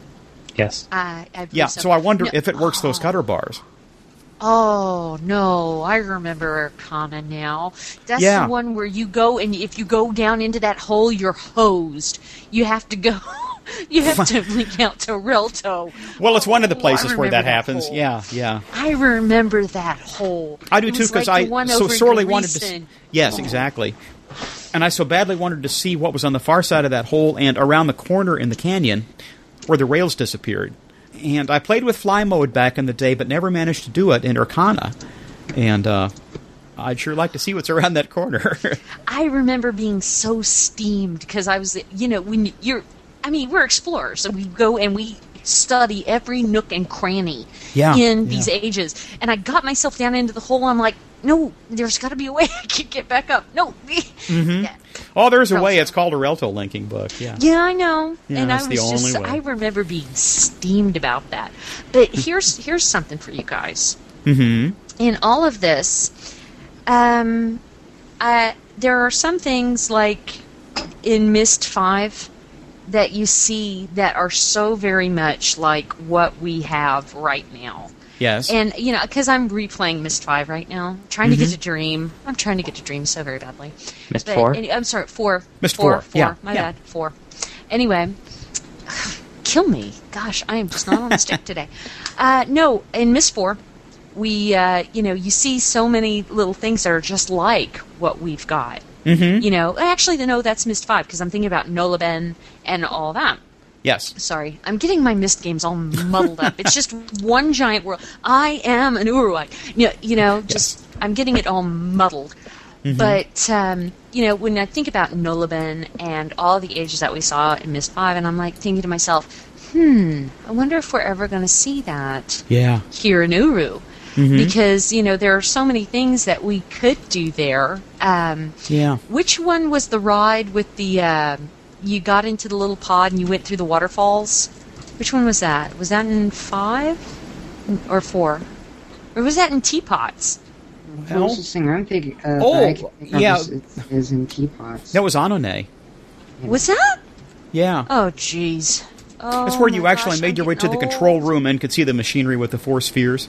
Yes. I, I believe Yeah. So I wonder No- if it works those cutter <gasps> bars. Oh no, I remember Er'cana now. That's Yeah. the one where you go and if you go down into that hole, you're hosed. You have to go. <laughs> You have to link out to Relto. Well, it's one of the Oh, places where remember that happens. hole. Yeah, yeah. I remember that hole. I do too because like I so sorely wanted to. Yes, exactly. And I so badly wanted to see what was on the far side of that hole and around the corner in the canyon where the rails disappeared. And I played with fly mode back in the day, but never managed to do it in Er'cana. And uh, I'd sure like to see what's <laughs> around that corner. I remember being so steamed because I was, you know, when you're, I mean, we're explorers, so we go and we study every nook and cranny Yeah, in these yeah. ages. And I got myself down into the hole. I'm like, no, there's got to be a way <laughs> I can get back up. No. <laughs> Mm-hmm. Yeah. oh, there's a way. It's called a Relto linking book. Yeah. Yeah, I know. Yeah, and I that's was the just only way. I remember being steamed about that. But here's here's something for you guys. Mm-hmm. In all of this, um uh there are some things like in Myst 5 that you see that are so very much like what we have right now. Yes. And you know, because I'm replaying Myst Five right now, trying to get to Dream. I'm trying to get to Dream so very badly. Myst But- 4? and- I'm sorry, four. Myst four. four, yeah, My yeah. bad. Four. Anyway, <sighs> kill me. Gosh, I am just not on the stick <laughs> today. Uh, no, in Myst Four, we, uh, you know, you see so many little things that are just like what we've got. Mm-hmm. You know, actually, no, that's Myst Five because I'm thinking about Noloben and all that. Yes. Sorry, I'm getting my Myst games all muddled up. It's just <laughs> one giant world. I am an Uruguay. You know, you know just I'm getting it all muddled. But um, you know, when I think about Noloben and all the ages that we saw in Myst Five, and I'm like thinking to myself, hmm, I wonder if we're ever going to see that Yeah. here in Uru. Because you know there are so many things that we could do there. Um, Yeah. which one was the ride with the? Uh, you got into the little pod and you went through the waterfalls. Which one was that? Was that in five or four, or was that in TPOTS? The closest thing I'm thinking of Oh, that think yeah. is, is in TPOTS. That was Ahnonay. Was that? Yeah. Oh, jeez. Oh, That's where you actually gosh, made your way to the getting control room and could see the machinery with the four spheres.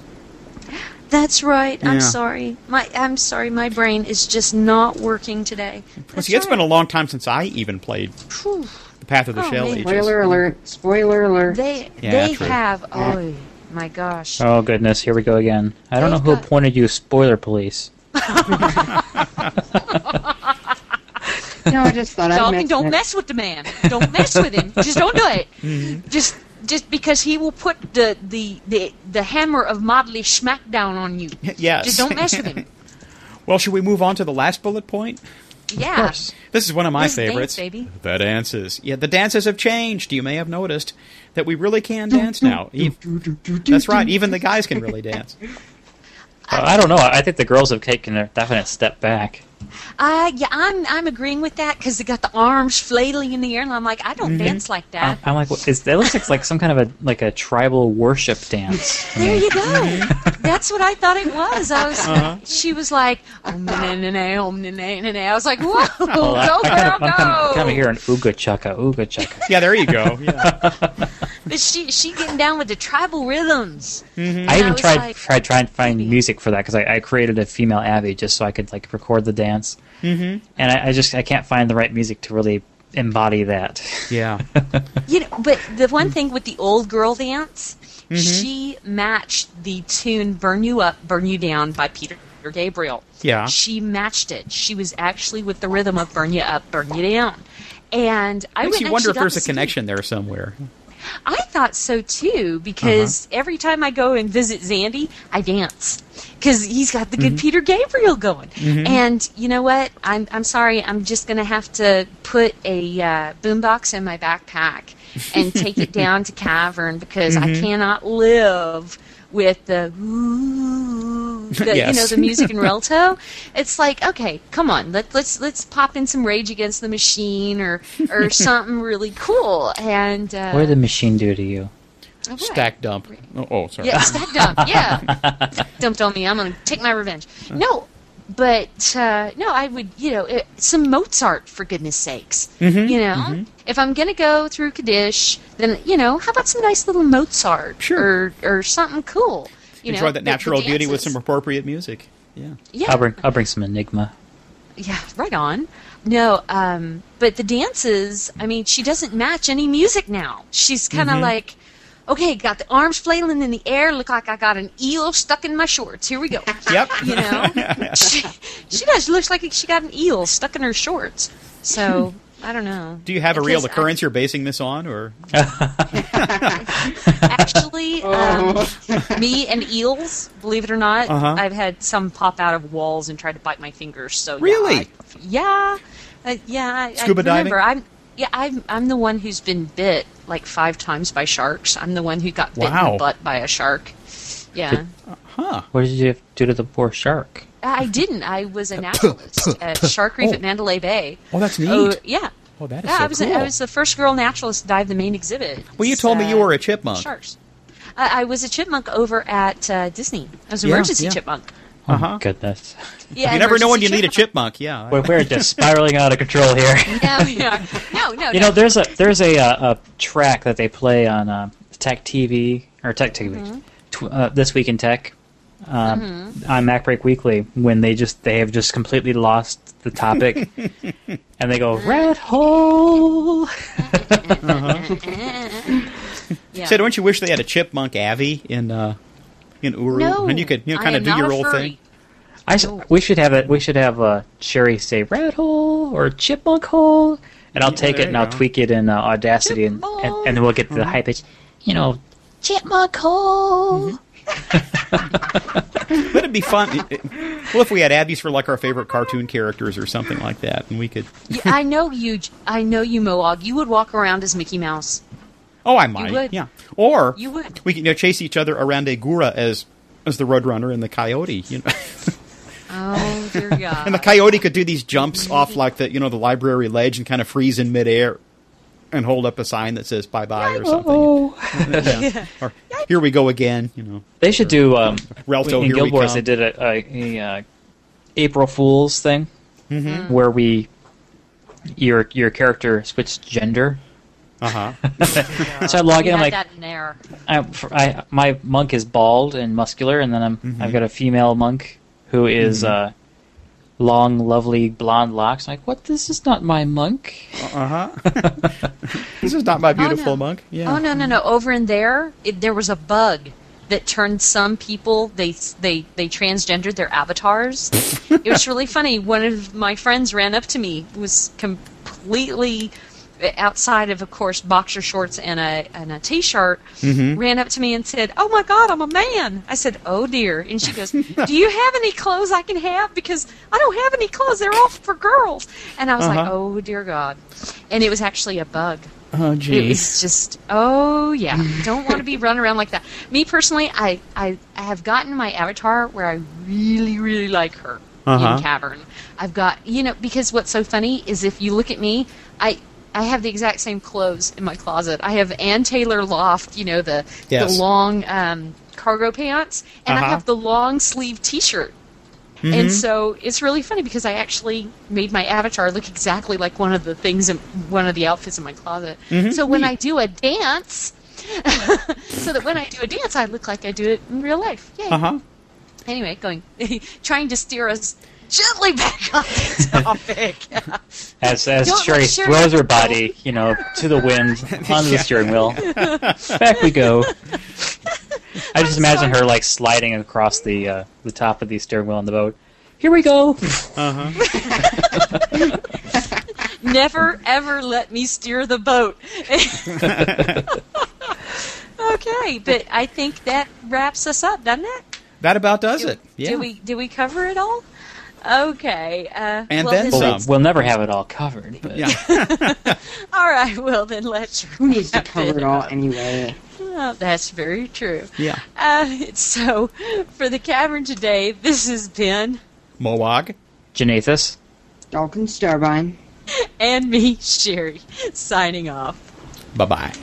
That's right. I'm sorry. My I'm sorry. My brain is just not working today. Well, That's see, it's been a long time since I even played Phew. the Path of the Oh, Shell man. Ages. Spoiler alert! Spoiler alert! They Yeah, they true. have. Oh my gosh. Oh goodness, here we go again. I don't know who got- appointed you spoiler police. <laughs> no, I just thought I'd Dalton, mention don't it. mess with the man. Don't mess with him. Just don't do it. <laughs> Mm-hmm. Just just because he will put the, the, the, the hammer of Motley Smackdown on you. <laughs> Yes. Just don't mess with him. <laughs> Well, should we move on to the last bullet point? Yeah. This is one of my This dance, favorites. baby. The dances. Yeah, the dances have changed. You may have noticed that we really can dance now. <laughs> That's right. Even the guys can really dance. Uh, I don't know. I think the girls have taken a definite step back. Uh, yeah, I'm I'm agreeing with that because they got the arms flailing in the air, and I'm like, I don't Mm-hmm. dance like I'm, that. I'm like, what is that? Looks like, like some kind of a like a tribal worship dance. There you go. <laughs> That's what I thought it was. I was. Uh-huh. She was like, om na na na om na na na na. I was like, whoa, <laughs> well, I- go I kind of, girl, I'm kind of, go. kind of hearing ooga chaka, ooga chaka. Yeah, there you go. <laughs> Yeah. But she she getting down with the tribal rhythms. I I even was tried like, tried trying to find music for that because I, I created a female Abby just so I could like record the dance. Mm-hmm. And I, I just I can't find the right music to really embody that. Yeah. <laughs> You know, but the one thing with the old girl dance, Mm-hmm. she matched the tune "Burn You Up, Burn You Down" by Peter Gabriel. Yeah. She matched it. She was actually with the rhythm of "Burn You Up, Burn You Down," and I Makes you wonder if there's a CD. connection there somewhere. I thought so too because Uh-huh. every time I go and visit Zandi, I dance because he's got the good Mm-hmm. Peter Gabriel going. And you know what? I'm I'm sorry. I'm just gonna have to put a uh, boombox in my backpack and take it <laughs> down to Cavern because I Mm-hmm. cannot live with the, ooh, the you know the music in Relto. <laughs> It's like okay, come on, let, let's let's pop in some Rage Against the Machine or or <laughs> something really cool and uh, What did the machine do to you? all right. Stack dump. Oh, oh, sorry. Yeah, stack dump. <laughs> Yeah, dumped on me. I'm gonna take my revenge. No, but uh, no, I would. You know, it, some Mozart for goodness sakes. Mm-hmm, You know, if I'm gonna go through Kadish, then you know, how about some nice little Mozart Sure. or or something cool. You Enjoy know, that the- the natural beauty with some appropriate music. Yeah. Yeah, I'll bring I'll bring some Enigma. yeah, right on. No, um, but the dances, I mean, she doesn't match any music now. She's kind of Mm-hmm. like, okay, got the arms flailing in the air, look like I got an eel stuck in my shorts. Here we go. <laughs> Yep. You know, <laughs> she, she does. Looks like she got an eel stuck in her shorts. So I don't know. Do you have a real Because I- occurrence you're basing this on, or <laughs> Actually, <laughs> um, me and eels, believe it or not, Uh-huh. I've had some pop out of walls and try to bite my fingers. So yeah, Really? I- yeah, uh, yeah. I, Scuba I remember, diving? I'm yeah, I'm I'm the one who's been bit like five times by sharks. I'm the one who got bit in the butt by a shark. Yeah. huh? What did you do to the poor shark? I didn't. I was a naturalist at Shark Reef Oh. at Mandalay Bay. Oh, that's neat. Oh, yeah. Oh, that is Yeah, so I was cool. I was the first girl naturalist to dive the main exhibit. well, you It's, told me you uh, were a chipmunk. sharks. I, I was a chipmunk over at uh, Disney. I was an Yeah, emergency yeah. chipmunk. Oh Uh-huh. goodness. Yeah, You never know when you emergency need a chipmunk. Yeah. We're, we're just spiraling out of control here. <laughs> No, yeah. no, no. You no. know, there's a there's a uh, a track that they play on uh, Tech TV or Tech TV, Mm-hmm. tw- uh, this week in tech, um, on MacBreak Weekly when they just they have just completely lost the topic, <laughs> and they go rat hole. <laughs> yeah. Say, don't you wish they had a chipmunk Avi in uh, in Uru, no, and you could you know kind of do your a old furry. thing? I s- we should have it. We should have uh, Sherry say rat hole or chipmunk hole, and I'll Yeah, take there it and I'll go. tweak it in uh, Audacity, and, and and then we'll get to the high pitch. You know, chipmunk hole. But it'd be fun. it- well, if we had Abby's for like our favorite cartoon characters or something like that, and we could. <laughs> Yeah, I know you. I know you, Moag. You would walk around as Mickey Mouse. Oh, I might. would. Yeah. Or You would. we could you know, chase each other around Ae'gura as as the Roadrunner and the Coyote. You know, Oh dear God. <laughs> and the Coyote could do these jumps off like the you know the library ledge and kind of freeze in midair and hold up a sign that says bye bye or something. Oh. <laughs> Or here we go again. You know. They should do um, Relto, in here Guild Wars. They did a, a, a uh, April Fools thing Mm-hmm. where we your your character switched gender. Uh huh. <laughs> So I log You in. I'm like, that in there. I, I, my monk is bald and muscular, and then I'm Mm-hmm. I've got a female monk who is, uh, long, lovely blonde locks. I'm like, what? This is not my monk. Uh huh. <laughs> <laughs> this is not my beautiful no. monk. Yeah. Oh no no no! Over in there, it, there was a bug that turned some people they they they transgendered their avatars. <laughs> it was really funny. One of my friends ran up to me was completely outside of, of course, boxer shorts and a and a t-shirt. Ran up to me and said, "Oh my God, I'm a man." I said, "Oh dear," and she goes, <laughs> "Do you have any clothes I can have? Because I don't have any clothes. They're all for girls." And I was like, Uh-huh. "Oh dear God," and it was actually a bug. Oh It was just, oh yeah, <laughs> don't want to be running around like that. Me personally, I, I, I have gotten my avatar where I really, really like her Uh-huh. in Cavern. I've got, you know, because what's so funny is if you look at me, I, I have the exact same clothes in my closet. I have Ann Taylor Loft, you know, the Yes. the long um, cargo pants, and I Uh-huh. have the long sleeve T-shirt. And so it's really funny because I actually made my avatar look exactly like one of the things in one of the outfits in my closet. So when I do a dance, <laughs> so that when I do a dance, I look like I do it in real life. Yay. Uh huh. Anyway, going <laughs> trying to steer us gently back on the topic. <laughs> As as Don't Sherry let Sherry throws her body, you know, to the wind <laughs> onto the steering wheel. <laughs> Back we go. I just imagine her like sliding across the uh, the top of the steering wheel on the boat. Here we go. Uh huh. Never ever let me steer the boat. Okay, but I think that wraps us up, doesn't it? That about does Do- it. Yeah. Did we do we cover it all? Okay. Uh, And well, then then some. let's- We'll never have it all covered. But yeah. <laughs> <laughs> All right. Well, then let's. Who needs to cover it all up. anyway? Oh, that's very true. yeah. Uh, so, for the cavern today, this has been Moag. Janathus. Dalton Starbine. <laughs> and me, Sherry, signing off. Bye bye.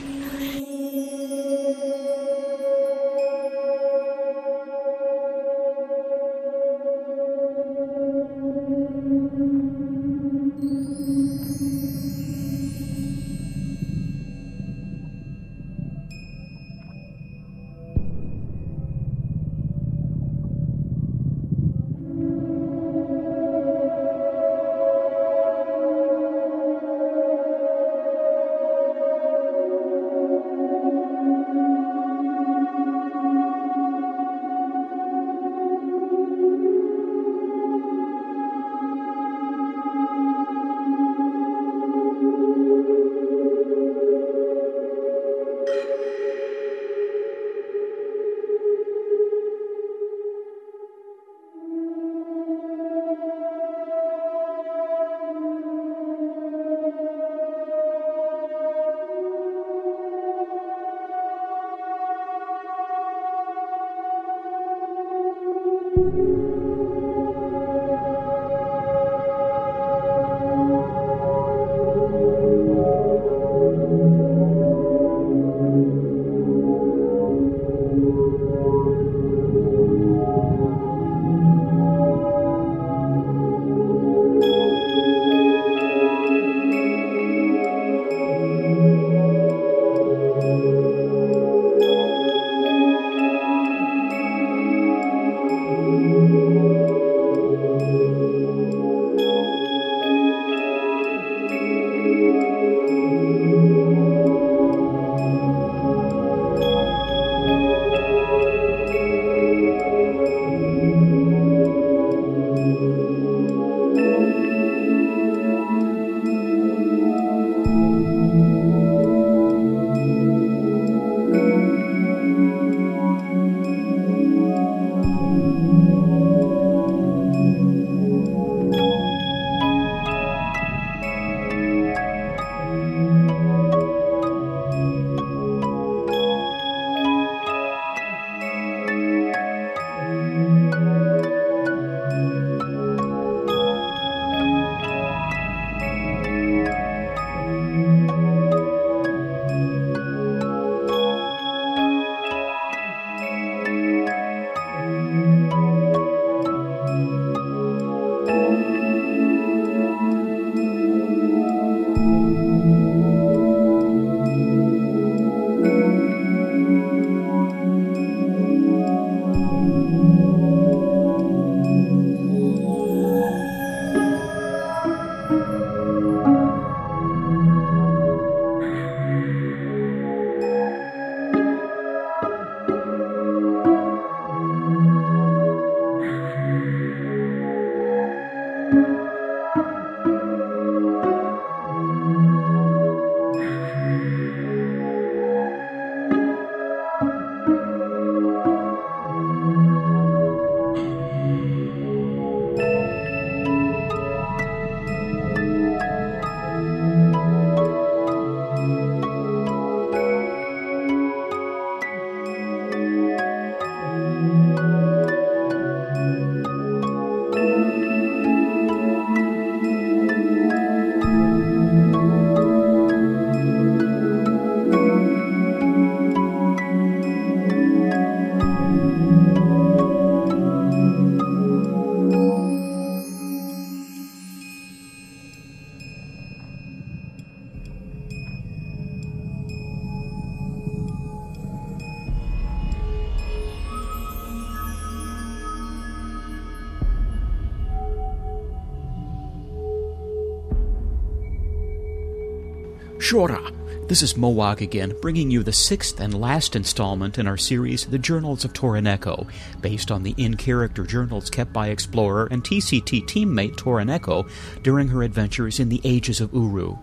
Shorah. This is Moag again, bringing you the sixth and last installment in our series, The Journals of Torineko, based on the in-character journals kept by explorer and TCT teammate Torineko during her adventures in the Ages of Uru.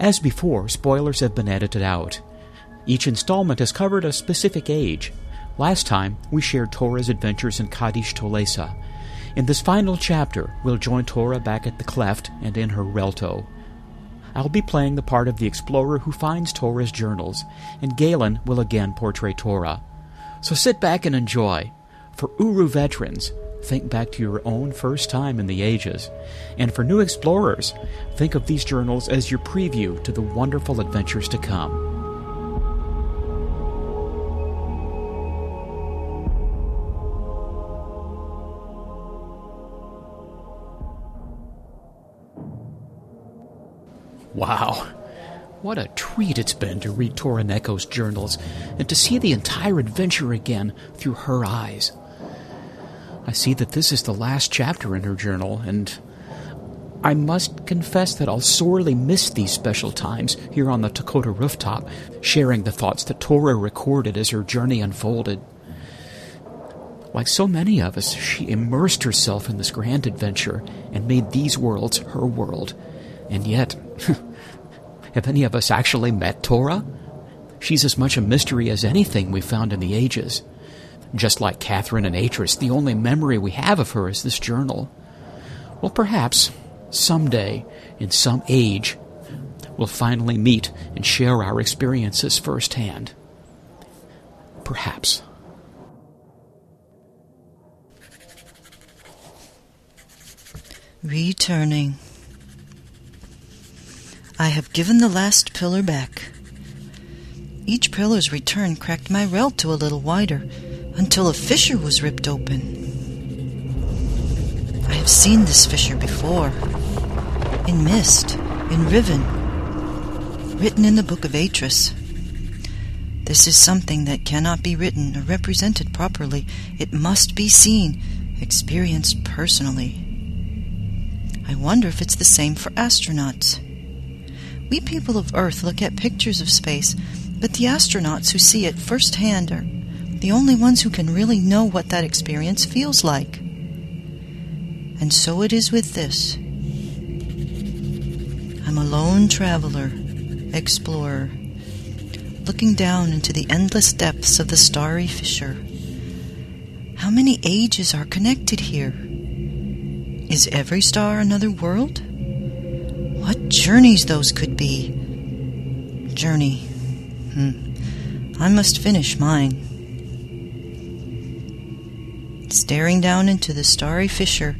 As before, spoilers have been edited out. Each installment has covered a specific age. Last time, we shared Tora's adventures in Kadish Tolesa. In this final chapter, we'll join Tora back at the Cleft and in her Relto. I'll be playing the part of the explorer who finds Tora's journals, and Galen will again portray Tora. So sit back and enjoy. For Uru veterans, think back to your own first time in the ages. And for new explorers, think of these journals as your preview to the wonderful adventures to come. Wow. What a treat it's been to read Toraneko's journals and to see the entire adventure again through her eyes. I see that this is the last chapter in her journal, and I must confess that I'll sorely miss these special times here on the Dakota rooftop, sharing the thoughts that Tora recorded as her journey unfolded. Like so many of us, she immersed herself in this grand adventure and made these worlds her world. And yet, <laughs> have any of us actually met Tora? She's as much a mystery as anything we've found in the ages. Just like Catherine and Atrus, the only memory we have of her is this journal. Well, perhaps, someday, in some age, we'll finally meet and share our experiences firsthand. Perhaps. Returning. I have given the last pillar back. Each pillar's return cracked my relto a little wider until a fissure was ripped open. I have seen this fissure before. In Myst, in Riven, written in the Book of Atrus. This is something that cannot be written or represented properly. It must be seen, experienced personally. I wonder if it's the same for astronauts. We people of Earth look at pictures of space, but the astronauts who see it firsthand are the only ones who can really know what that experience feels like. And so it is with this. I'm a lone traveler, explorer, looking down into the endless depths of the starry fissure. How many ages are connected here? Is every star another world? What journeys those could be. Journey. Hmm. I must finish mine. Staring down into the starry fissure,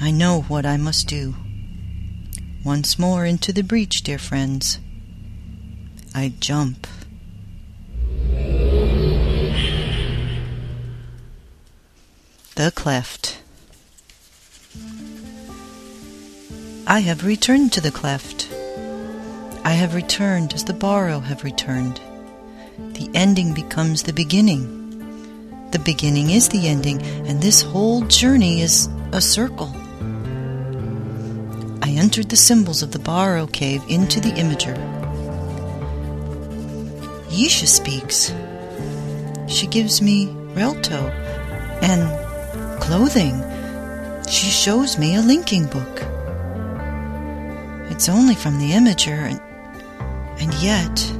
I know what I must do. Once more into the breach, dear friends. I jump. The Cleft. I have returned to the cleft. I have returned as the Bahro have returned. The ending becomes the beginning. The beginning is the ending, and this whole journey is a circle. I entered the symbols of the Bahro cave into the imager. Yeesha speaks. She gives me relto and clothing. She shows me a linking book. It's only from the imager, and, and yet.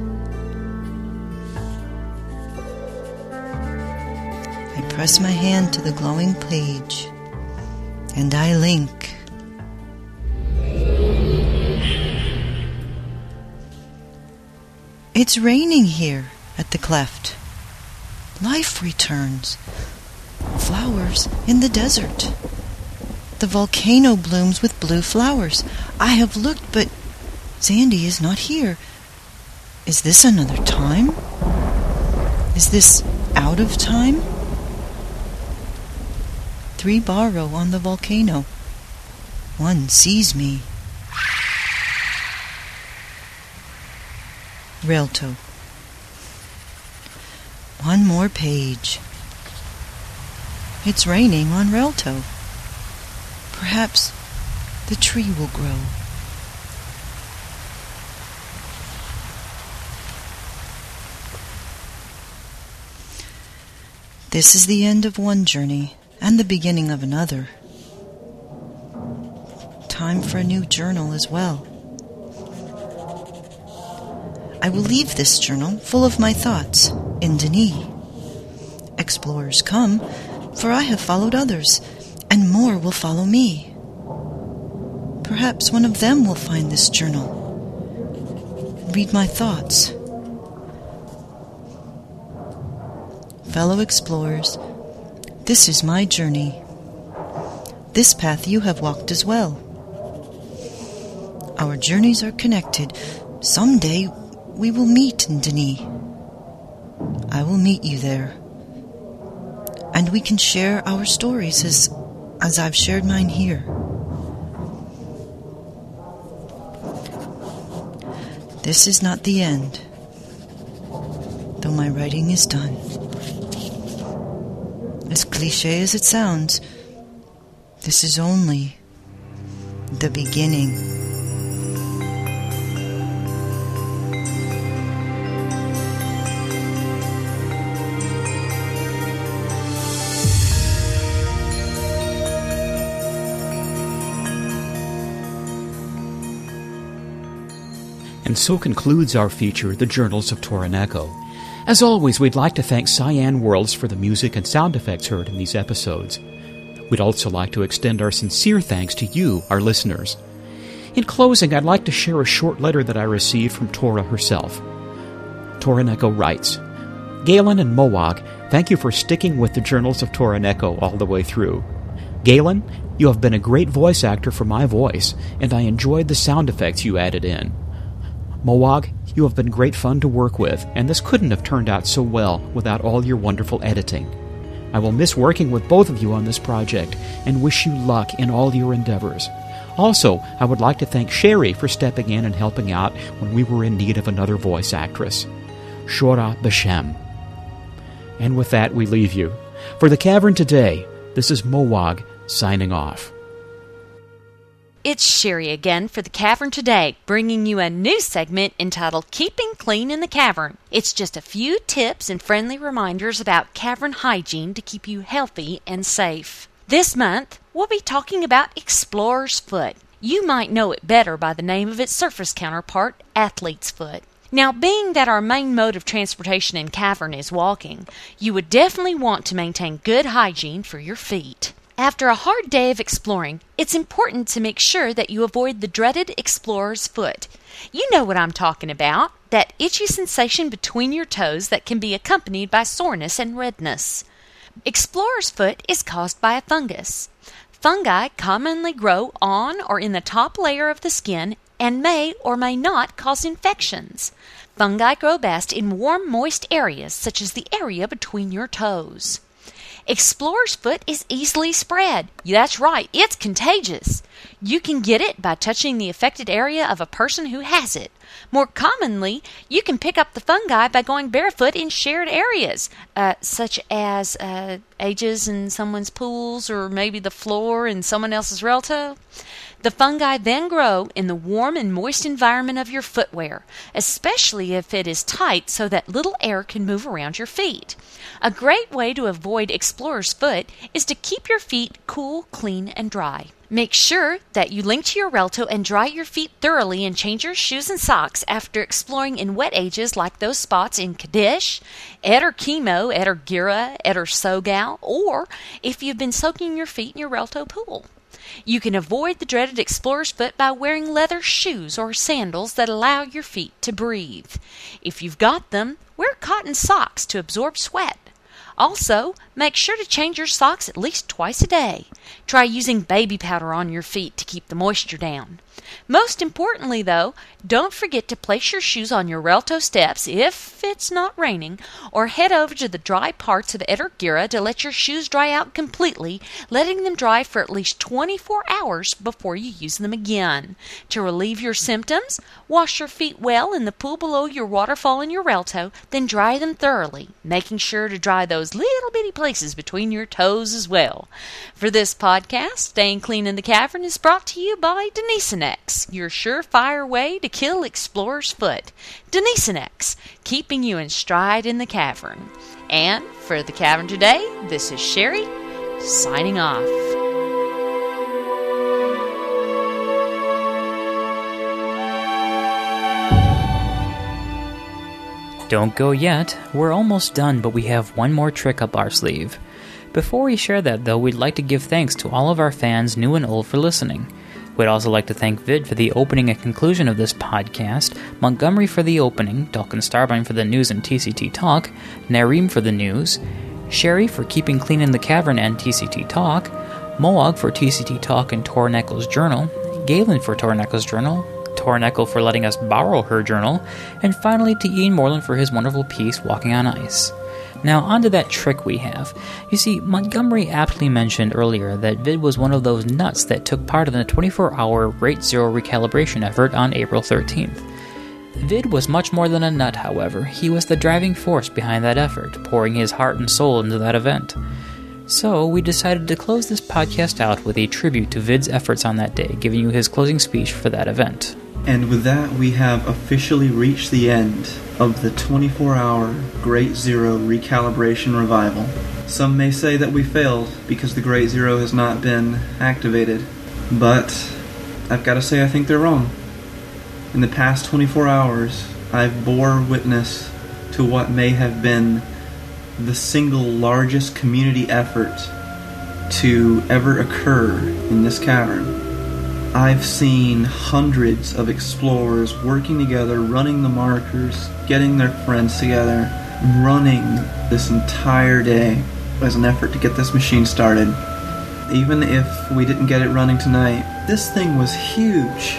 I press my hand to the glowing page, and I link. It's raining here at the cleft. Life returns. Flowers in the desert. The volcano blooms with blue flowers. I have looked, but Zandi is not here. Is this another time? Is this out of time? Three Bahro on the volcano. One sees me. Relto. One more page. It's raining on Relto. Perhaps the tree will grow. This is the end of one journey and the beginning of another. Time for a new journal as well. I will leave this journal full of my thoughts in D'ni. Explorers come, for I have followed others, and more will follow me. Perhaps one of them will find this journal, read my thoughts. Fellow explorers, this is my journey. This path you have walked as well. Our journeys are connected. Someday we will meet in D'ni. I will meet you there. And we can share our stories as, as I've shared mine here. This is not the end, though my writing is done. As cliche as it sounds, this is only the beginning. And so concludes our feature, The Journals of Toroneko. As always, we'd like to thank Cyan Worlds for the music and sound effects heard in these episodes. We'd also like to extend our sincere thanks to you, our listeners. In closing, I'd like to share a short letter that I received from Tora herself. Toroneko writes Galen and Moag, thank you for sticking with the Journals of Toroneko all the way through. Galen, you have been a great voice actor for my voice, and I enjoyed the sound effects you added in. Moag, you have been great fun to work with, and this couldn't have turned out so well without all your wonderful editing. I will miss working with both of you on this project and wish you luck in all your endeavors. Also, I would like to thank Sherry for stepping in and helping out when we were in need of another voice actress. Shorah Beshem. And with that, we leave you. For the cavern today, this is Moag signing off. It's Sherry again for the Cavern today, bringing you a new segment entitled Keeping Clean in the Cavern. It's just a few tips and friendly reminders about cavern hygiene to keep you healthy and safe. This month, we'll be talking about Explorer's Foot. You might know it better by the name of its surface counterpart, Athlete's Foot. Now, being that our main mode of transportation in cavern is walking, you would definitely want to maintain good hygiene for your feet. After a hard day of exploring, it's important to make sure that you avoid the dreaded explorer's foot. You know what I'm talking about that itchy sensation between your toes that can be accompanied by soreness and redness. Explorer's foot is caused by a fungus. Fungi commonly grow on or in the top layer of the skin and may or may not cause infections. Fungi grow best in warm, moist areas, such as the area between your toes. Explorer's foot is easily spread. That's right, it's contagious. You can get it by touching the affected area of a person who has it. More commonly, you can pick up the fungi by going barefoot in shared areas, uh, such as uh, ages in someone's pools or maybe the floor in someone else's relto. The fungi then grow in the warm and moist environment of your footwear, especially if it is tight so that little air can move around your feet. A great way to avoid explorer's foot is to keep your feet cool, clean, and dry. Make sure that you link to your relto and dry your feet thoroughly and change your shoes and socks after exploring in wet ages like those spots in Kadish, Eder Kemo, Eder Gira, Eder Tsogal, or if you've been soaking your feet in your relto pool. You can avoid the dreaded explorer's foot by wearing leather shoes or sandals that allow your feet to breathe. If you've got them, wear cotton socks to absorb sweat. Also, make sure to change your socks at least twice a day. Try using baby powder on your feet to keep the moisture down. Most importantly, though, don't forget to place your shoes on your Relto steps if it's not raining, or head over to the dry parts of Eder Gira to let your shoes dry out completely, letting them dry for at least 24 hours before you use them again. To relieve your symptoms, wash your feet well in the pool below your waterfall in your Relto, then dry them thoroughly, making sure to dry those little bitty places between your toes as well. For this podcast, Staying Clean in the Cavern is brought to you by Denisonex, your surefire way to kill Explorer's Foot. Denisonex, keeping you in stride in the cavern. And for the cavern today, this is Sherry signing off. Don't go yet. We're almost done, but we have one more trick up our sleeve. Before we share that, though, we'd like to give thanks to all of our fans, new and old, for listening. We'd also like to thank Vid for the opening and conclusion of this podcast, Montgomery for the opening, Dalkin Starbine for the news and TCT Talk, Nareem for the news, Sherry for keeping clean in the cavern and TCT Talk, Moag for TCT Talk and Torneckle's Journal, Galen for Torneckle's Journal, Torneckle for letting us borrow her journal, and finally to Ian Moreland for his wonderful piece, Walking on Ice. Now, onto that trick we have. You see, Montgomery aptly mentioned earlier that Vid was one of those nuts that took part in the 24 hour Great Zero recalibration effort on April 13th. Vid was much more than a nut, however. He was the driving force behind that effort, pouring his heart and soul into that event. So, we decided to close this podcast out with a tribute to Vid's efforts on that day, giving you his closing speech for that event. And with that, we have officially reached the end of the 24 hour Great Zero recalibration revival. Some may say that we failed because the Great Zero has not been activated, but I've got to say I think they're wrong. In the past 24 hours, I've bore witness to what may have been the single largest community effort to ever occur in this cavern. I've seen hundreds of explorers working together, running the markers, getting their friends together, running this entire day as an effort to get this machine started. Even if we didn't get it running tonight, this thing was huge.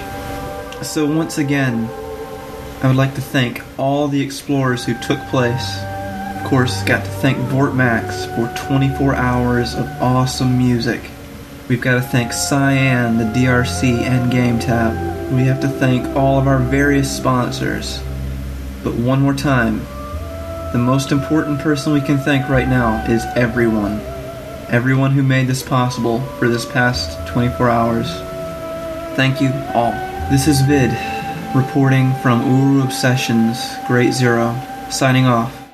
So, once again, I would like to thank all the explorers who took place. Of course, got to thank Vortmax for 24 hours of awesome music. We've got to thank Cyan, the DRC, and GameTap. We have to thank all of our various sponsors. But one more time, the most important person we can thank right now is everyone. Everyone who made this possible for this past 24 hours. Thank you all. This is Vid, reporting from Uru Obsessions, Great Zero, signing off.